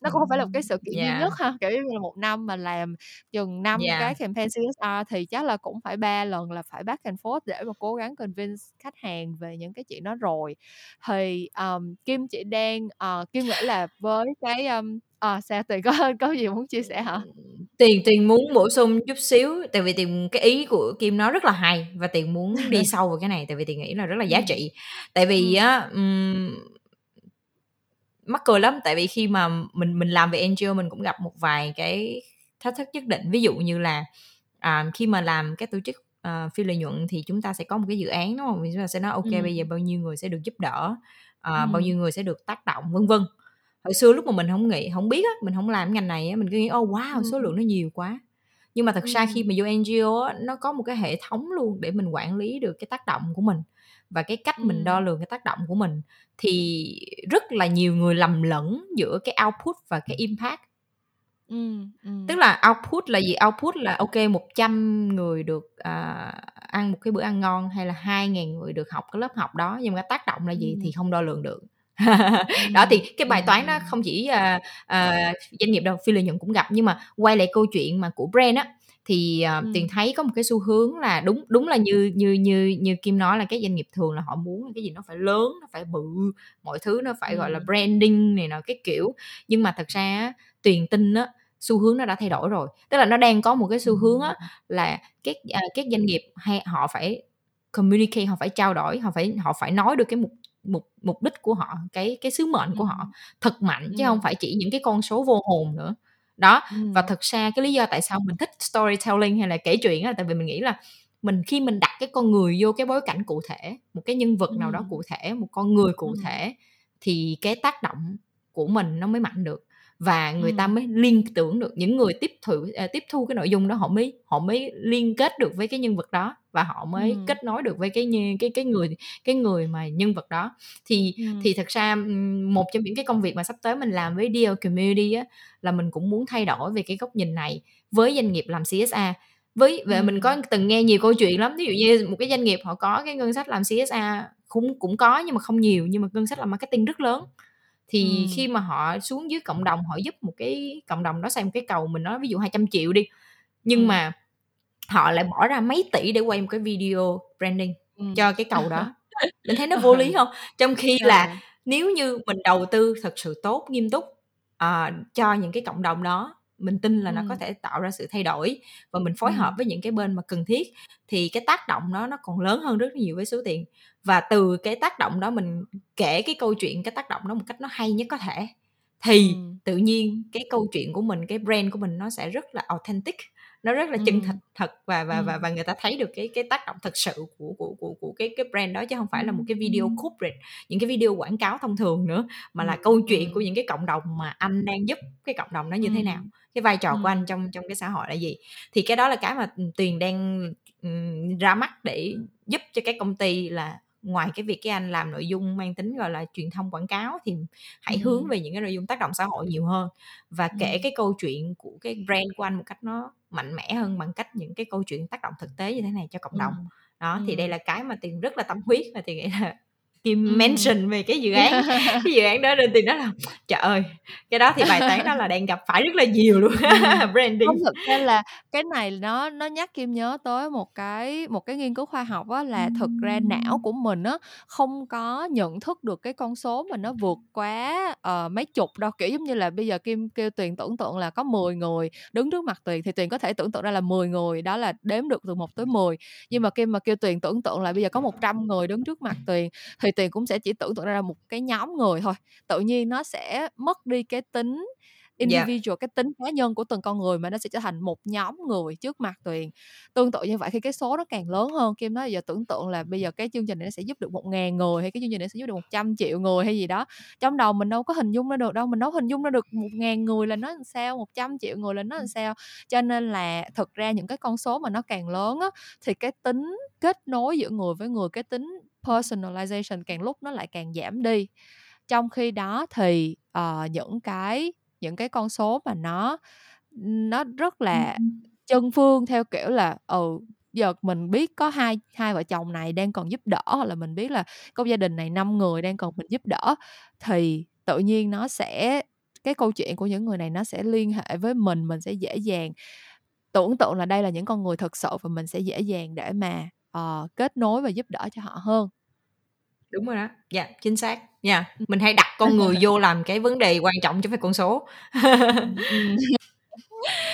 nó cũng không phải là một cái sự kiện duy yeah. nhất ha, kiểu, như là 1 năm mà làm chừng 5 Yeah. cái campaign CSR thì chắc là cũng phải 3 lần là phải back and forth để mà cố gắng convince khách hàng về những cái chuyện đó rồi. Thì, ờm, Kim chỉ đang ờ, Kim nghĩ là với cái, ưm ờ, sao? Tuyền có có gì muốn chia sẻ hả? Tuyền Tuyền muốn bổ sung chút xíu, tại vì Tuyền cái ý của Kim nói rất là hay và Tuyền muốn đi sâu vào cái này, tại vì Tuyền nghĩ là rất là giá trị. Tại vì á, ừm mắc cười lắm, tại vì khi mà mình mình làm về NGO mình cũng gặp một vài cái thách thức nhất định. Ví dụ như là, à, khi mà làm các tổ chức, ờ, phi lợi nhuận thì chúng ta sẽ có một cái dự án, đúng hông? Thì chúng ta sẽ nói: "Ô kê, bây giờ bao nhiêu người sẽ được giúp đỡ, ờ, bao Ừm. nhiêu người sẽ được tác động", vân vân. Hồi xưa lúc mà mình hổng nghĩ hổng biết á, mình hổng làm ngành này á, mình cứ nghĩ: "Ô, wow, số Ừm. lượng nó nhiều quá!" Nhưng mà thực ra khi mà vô NGO á, nó có một cái hệ thống luôn để mình quản lý được cái tác động của mình và cái cách mình đo lường cái tác động của mình. Thì rất là nhiều người lầm lẫn giữa cái output và cái impact. Ừm, Tức ừm. là output là gì? Output là kê, 100 người được, à, ăn một cái bữa ăn ngon hay là 2.000 người được học cái lớp học đó, nhưng mà cái tác động là gì thì Ừm. không đo lường được. Đó, thì cái bài toán đó không chỉ, à, à, doanh nghiệp đâu, phi lợi nhuận cũng gặp. Nhưng mà quay lại câu chuyện mà của brand á, thì, ờ, Tuyền Ừm. thấy có một cái xu hướng là đúng đúng là như như như như Kim nói là các doanh nghiệp thường là họ muốn cái gì nó phải lớn, nó phải bự, mọi thứ nó phải, gọi là, branding này nọ các kiểu. Nhưng mà thật ra á, Tuyền tin á, xu hướng nó đã thay đổi rồi. Tức là nó đang có một cái xu hướng á, là các, à, các doanh nghiệp hay họ phải communicate, họ phải trao đổi, họ phải họ phải nói được cái mục mục mục đích của họ, cái cái sứ mệnh của họ thật mạnh, chứ hông Ừm. phải chỉ những cái con số vô hồn nữa. Đó, và Ừm. thực ra cái lý do tại sao mình thích storytelling hay là kể chuyện á, tại vì mình nghĩ là mình khi mình đặt cái con người vô cái bối cảnh cụ thể, một cái nhân vật nào đó cụ thể, một con người cụ thể thì cái tác động của mình nó mới mạnh được và người ta Ừm. mới liên tưởng được. Những người tiếp thụ à, tiếp thu cái nội dung đó họ mới họ mới liên kết được với cái nhân vật đó và họ mới Ừm. kết nối được với cái cái cái người cái người mà nhân vật đó. Thì Ừm. thì thật ra, một trong những cái công việc mà sắp tới mình làm với DL Community á, là mình cũng muốn thay đổi về cái góc nhìn này với doanh nghiệp làm CSR. Với và mình có từng nghe nhiều câu chuyện lắm, ví dụ như một cái doanh nghiệp họ có cái ngân sách làm CSR cũng cũng có nhưng mà không nhiều, nhưng mà ngân sách làm marketing rất lớn. Thì Ừm. khi mà họ xuống dưới cộng đồng, họ giúp một cái cộng đồng đó xây một cái cầu, mình nói ví dụ 200.000.000 đi, nhưng Ừm. mà họ lại bỏ ra mấy tỷ để quay một cái video branding Ừm. cho cái cầu đó. Mình thấy nó vô lý hông? Trong khi là nếu như mình đầu tư thật sự tốt, nghiêm túc, ờ, cho những cái cộng đồng đó, mình tin là nó có thể tạo ra sự thay đổi và mình phối hợp Ừm. với những cái bên mà cần thiết, thì cái tác động đó nó còn lớn hơn rất nhiều với số tiền. Và từ cái tác động đó mình kể cái câu chuyện, cái tác động đó một cách nó hay nhất có thể, thì Ừm. tự nhiên cái câu chuyện của mình, cái brand của mình nó sẽ rất là authentic, nó rất là chân thật thật và và và và người ta thấy được cái cái tác động thật sự của của của của cái cái brand đó chứ không phải là một cái video corporate những cái video quảng cáo thông thường nữa mà là câu chuyện của những cái cộng đồng mà anh đang giúp cái cộng đồng đó như thế nào cái vai trò của anh trong trong cái xã hội là gì. Thì cái đó là cái mà tuyền đang ra mắt để giúp cho các công ty là ngoài cái việc cái anh làm nội dung mang tính gọi là truyền thông quảng cáo thì hãy ừ. hướng về những cái nội dung tác động xã hội nhiều hơn và kể ừ. cái câu chuyện của cái brand của anh một cách nó mạnh mẽ hơn bằng cách những cái câu chuyện tác động thực tế như thế này cho cộng đồng đó ừ. thì đây là cái mà tiền rất là tâm huyết và tiền nghĩ là Kim mention về cái dự án. Cái dự án đó nên thì nó là trời ơi cái đó thì bài toán đó là đang gặp phải rất là nhiều luôn. Branding. Không thực ra là cái này nó nó nhắc Kim nhớ tới một cái một cái nghiên cứu khoa học á là thực ra não của mình á không có nhận thức được cái con số mà nó vượt quá uh, mấy chục đâu. Kiểu giống như là bây giờ Kim kêu Tuyền tưởng tượng là có 10 người đứng trước mặt Tuyền thì Tuyền có thể tưởng tượng ra là 10 người đó là đếm được từ 1 tới 10 nhưng mà Kim mà kêu Tuyền tưởng tượng là bây giờ có 100 người đứng trước mặt Tuyền thì tiền cũng sẽ chỉ tưởng tượng ra một cái nhóm người thôi. Tự nhiên nó sẽ mất đi cái tính individual yeah. cái tính cá nhân của từng con người mà nó sẽ trở thành một nhóm người trước mặt tuyền tương tự như vậy khi cái số nó càng lớn hơn kim nói giờ tưởng tượng là bây giờ cái chương trình này nó sẽ giúp được một ngàn người hay cái chương trình này sẽ giúp được một trăm triệu người hay gì đó. Trong đầu mình đâu có hình dung ra được đâu mình đâu hình dung ra được một ngàn người là nó làm sao một trăm triệu người là nó làm sao. Cho nên là thực ra những cái con số mà nó càng lớn á thì cái tính kết nối giữa người với người cái tính personalization càng lúc nó lại càng giảm đi. Trong khi đó thì uh, những cái những cái con số mà nó nó rất là chân phương theo kiểu là ừ giờ mình biết có hai hai vợ chồng này đang còn giúp đỡ hoặc là mình biết là có gia đình này năm người đang còn mình giúp đỡ thì tự nhiên nó sẽ cái câu chuyện của những người này nó sẽ liên hệ với mình mình sẽ dễ dàng tưởng tượng là đây là những con người thực sự và mình sẽ dễ dàng để mà uh, kết nối và giúp đỡ cho họ hơn. Đúng rồi đó. Dạ chính xác. Nha yeah. mình hay đặt con người vô làm cái vấn đề quan trọng chứ phải con số.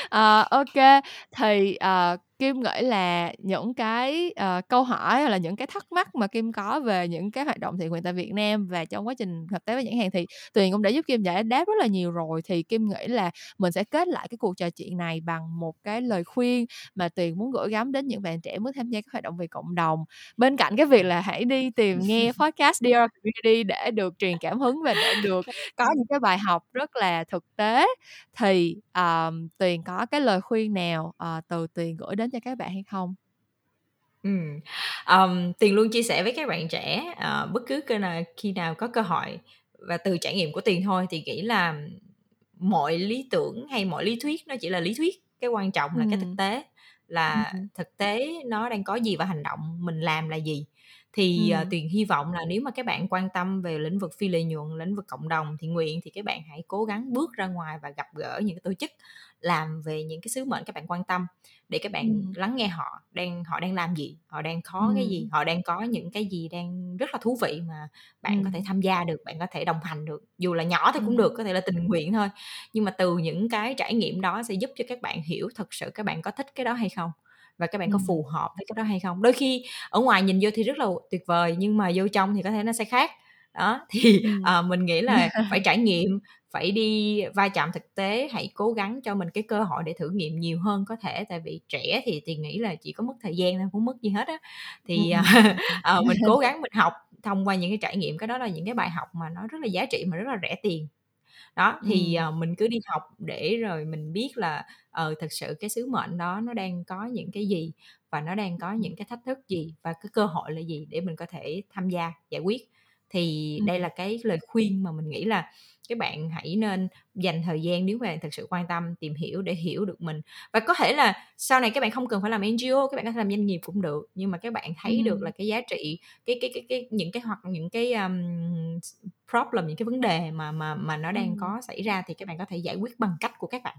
À, ok. Thì uh, Kim nghĩ là những cái uh, câu hỏi hay là những cái thắc mắc mà Kim có về những cái hoạt động thiện nguyện tại Việt Nam và trong quá trình hợp tác với nhãn hàng thì Tuyền cũng đã giúp Kim giải đáp rất là nhiều rồi. Thì Kim nghĩ là mình sẽ kết lại cái cuộc trò chuyện này bằng một cái lời khuyên mà Tuyền muốn gửi gắm đến những bạn trẻ muốn tham gia các hoạt động vì cộng đồng. Bên cạnh cái việc là hãy đi tìm nghe podcast Dear Community để được truyền cảm hứng và để được có những cái bài học rất là thực tế thì um, Tuyền có cái lời khuyên nào uh, từ Tuyền gửi đến cho các bạn hay không Ừ. Um, Tiền luôn chia sẻ với các bạn trẻ uh, bất cứ nào khi nào có cơ hội và từ trải nghiệm của Tiền thôi thì nghĩ là mọi lý tưởng hay mọi lý thuyết nó chỉ là lý thuyết cái quan trọng là ừ. cái thực tế là ừ. thực tế nó đang có gì và hành động mình làm là gì thì ừ. uh, tuyền hy vọng là nếu mà các bạn quan tâm về lĩnh vực phi lợi nhuận lĩnh vực cộng đồng thì nguyện thì các bạn hãy cố gắng bước ra ngoài và gặp gỡ những cái tổ chức làm về những cái sứ mệnh các bạn quan tâm để các bạn ừ. lắng nghe họ đang họ đang làm gì họ đang có ừ. cái gì họ đang có những cái gì đang rất là thú vị mà bạn ừ. có thể tham gia được bạn có thể đồng hành được dù là nhỏ thì cũng được có thể là tình nguyện thôi nhưng mà từ những cái trải nghiệm đó sẽ giúp cho các bạn hiểu thật sự các bạn có thích cái đó hay không và các bạn có phù hợp với cái đó hay không. Đôi khi ở ngoài nhìn vô thì rất là tuyệt vời nhưng mà vô trong thì có thể nó sẽ khác. Đó thì uh, mình nghĩ là phải trải nghiệm phải đi va chạm thực tế hãy cố gắng cho mình cái cơ hội để thử nghiệm nhiều hơn có thể tại vì trẻ thì thì nghĩ là chỉ có mất thời gian thôi không mất gì hết á. Thì uh, uh, mình cố gắng mình học thông qua những cái trải nghiệm cái đó là những cái bài học mà nó rất là giá trị mà rất là rẻ tiền đó thì uh, mình cứ đi học để rồi mình biết là ờ uh, thật sự cái sứ mệnh đó nó đang có những cái gì và nó đang có những cái thách thức gì và cái cơ hội là gì để mình có thể tham gia giải quyết thì đây là cái lời khuyên mà mình nghĩ là các bạn hãy nên dành thời gian nếu bạn thực sự quan tâm tìm hiểu để hiểu được mình và có thể là sau này các bạn không cần phải làm NGO các bạn có thể làm doanh nghiệp cũng được nhưng mà các bạn thấy ừ. được là cái giá trị cái cái cái cái những cái hoặc những cái um, problem những cái vấn đề mà mà mà nó đang ừ. có xảy ra thì các bạn có thể giải quyết bằng cách của các bạn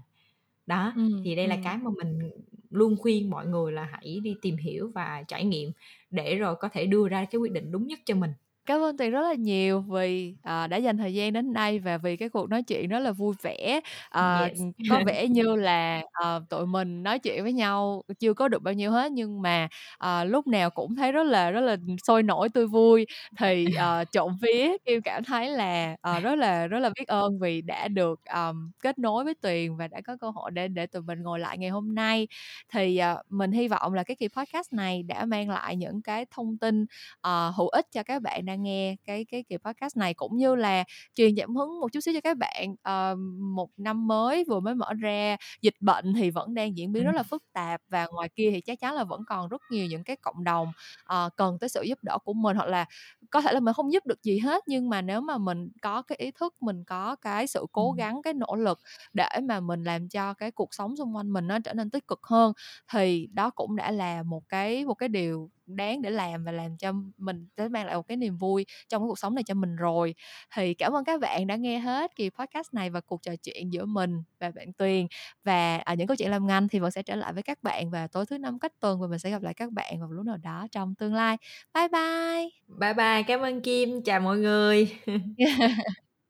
đó ừ. thì đây ừ. là cái mà mình luôn khuyên mọi người là hãy đi tìm hiểu và trải nghiệm để rồi có thể đưa ra cái quyết định đúng nhất cho mình cảm ơn tuyền rất là nhiều vì uh, đã dành thời gian đến đây và vì cái cuộc nói chuyện rất là vui vẻ. Uh, yes. có vẻ như là uh, tụi mình nói chuyện với nhau chưa có được bao nhiêu hết nhưng mà uh, lúc nào cũng thấy rất là rất là sôi nổi tươi vui. Thì uh, trộm vía kim cảm thấy là uh, rất là rất là biết ơn vì đã được um, kết nối với tuyền và đã có cơ hội để để tụi mình ngồi lại ngày hôm nay. Thì uh, mình hy vọng là cái kỳ podcast này đã mang lại những cái thông tin uh, hữu ích cho các bạn đang nghe cái cái kỳ podcast này cũng như là truyền cảm hứng một chút xíu cho các bạn. Uh, một năm mới vừa mới mở ra dịch bệnh thì vẫn đang diễn biến rất là phức tạp và ngoài kia thì chắc chắn là vẫn còn rất nhiều những cái cộng đồng uh, cần tới sự giúp đỡ của mình hoặc là có thể là mình không giúp được gì hết nhưng mà nếu mà mình có cái ý thức mình có cái sự cố gắng cái nỗ lực để mà mình làm cho cái cuộc sống xung quanh mình nó trở nên tích cực hơn thì đó cũng đã là một cái một cái điều đáng để làm và làm cho mình sẽ mang lại một cái niềm vui trong cái cuộc sống này cho mình rồi. Thì cảm ơn các bạn đã nghe hết kỳ podcast này và cuộc trò chuyện giữa mình và bạn Tuyền. Và ở những câu chuyện làm ngành thì vẫn sẽ trở lại với các bạn vào tối thứ năm cách tuần và mình sẽ gặp lại các bạn vào lúc nào đó trong tương lai. Bye bye! Bye bye cảm ơn Kim. Chào mọi người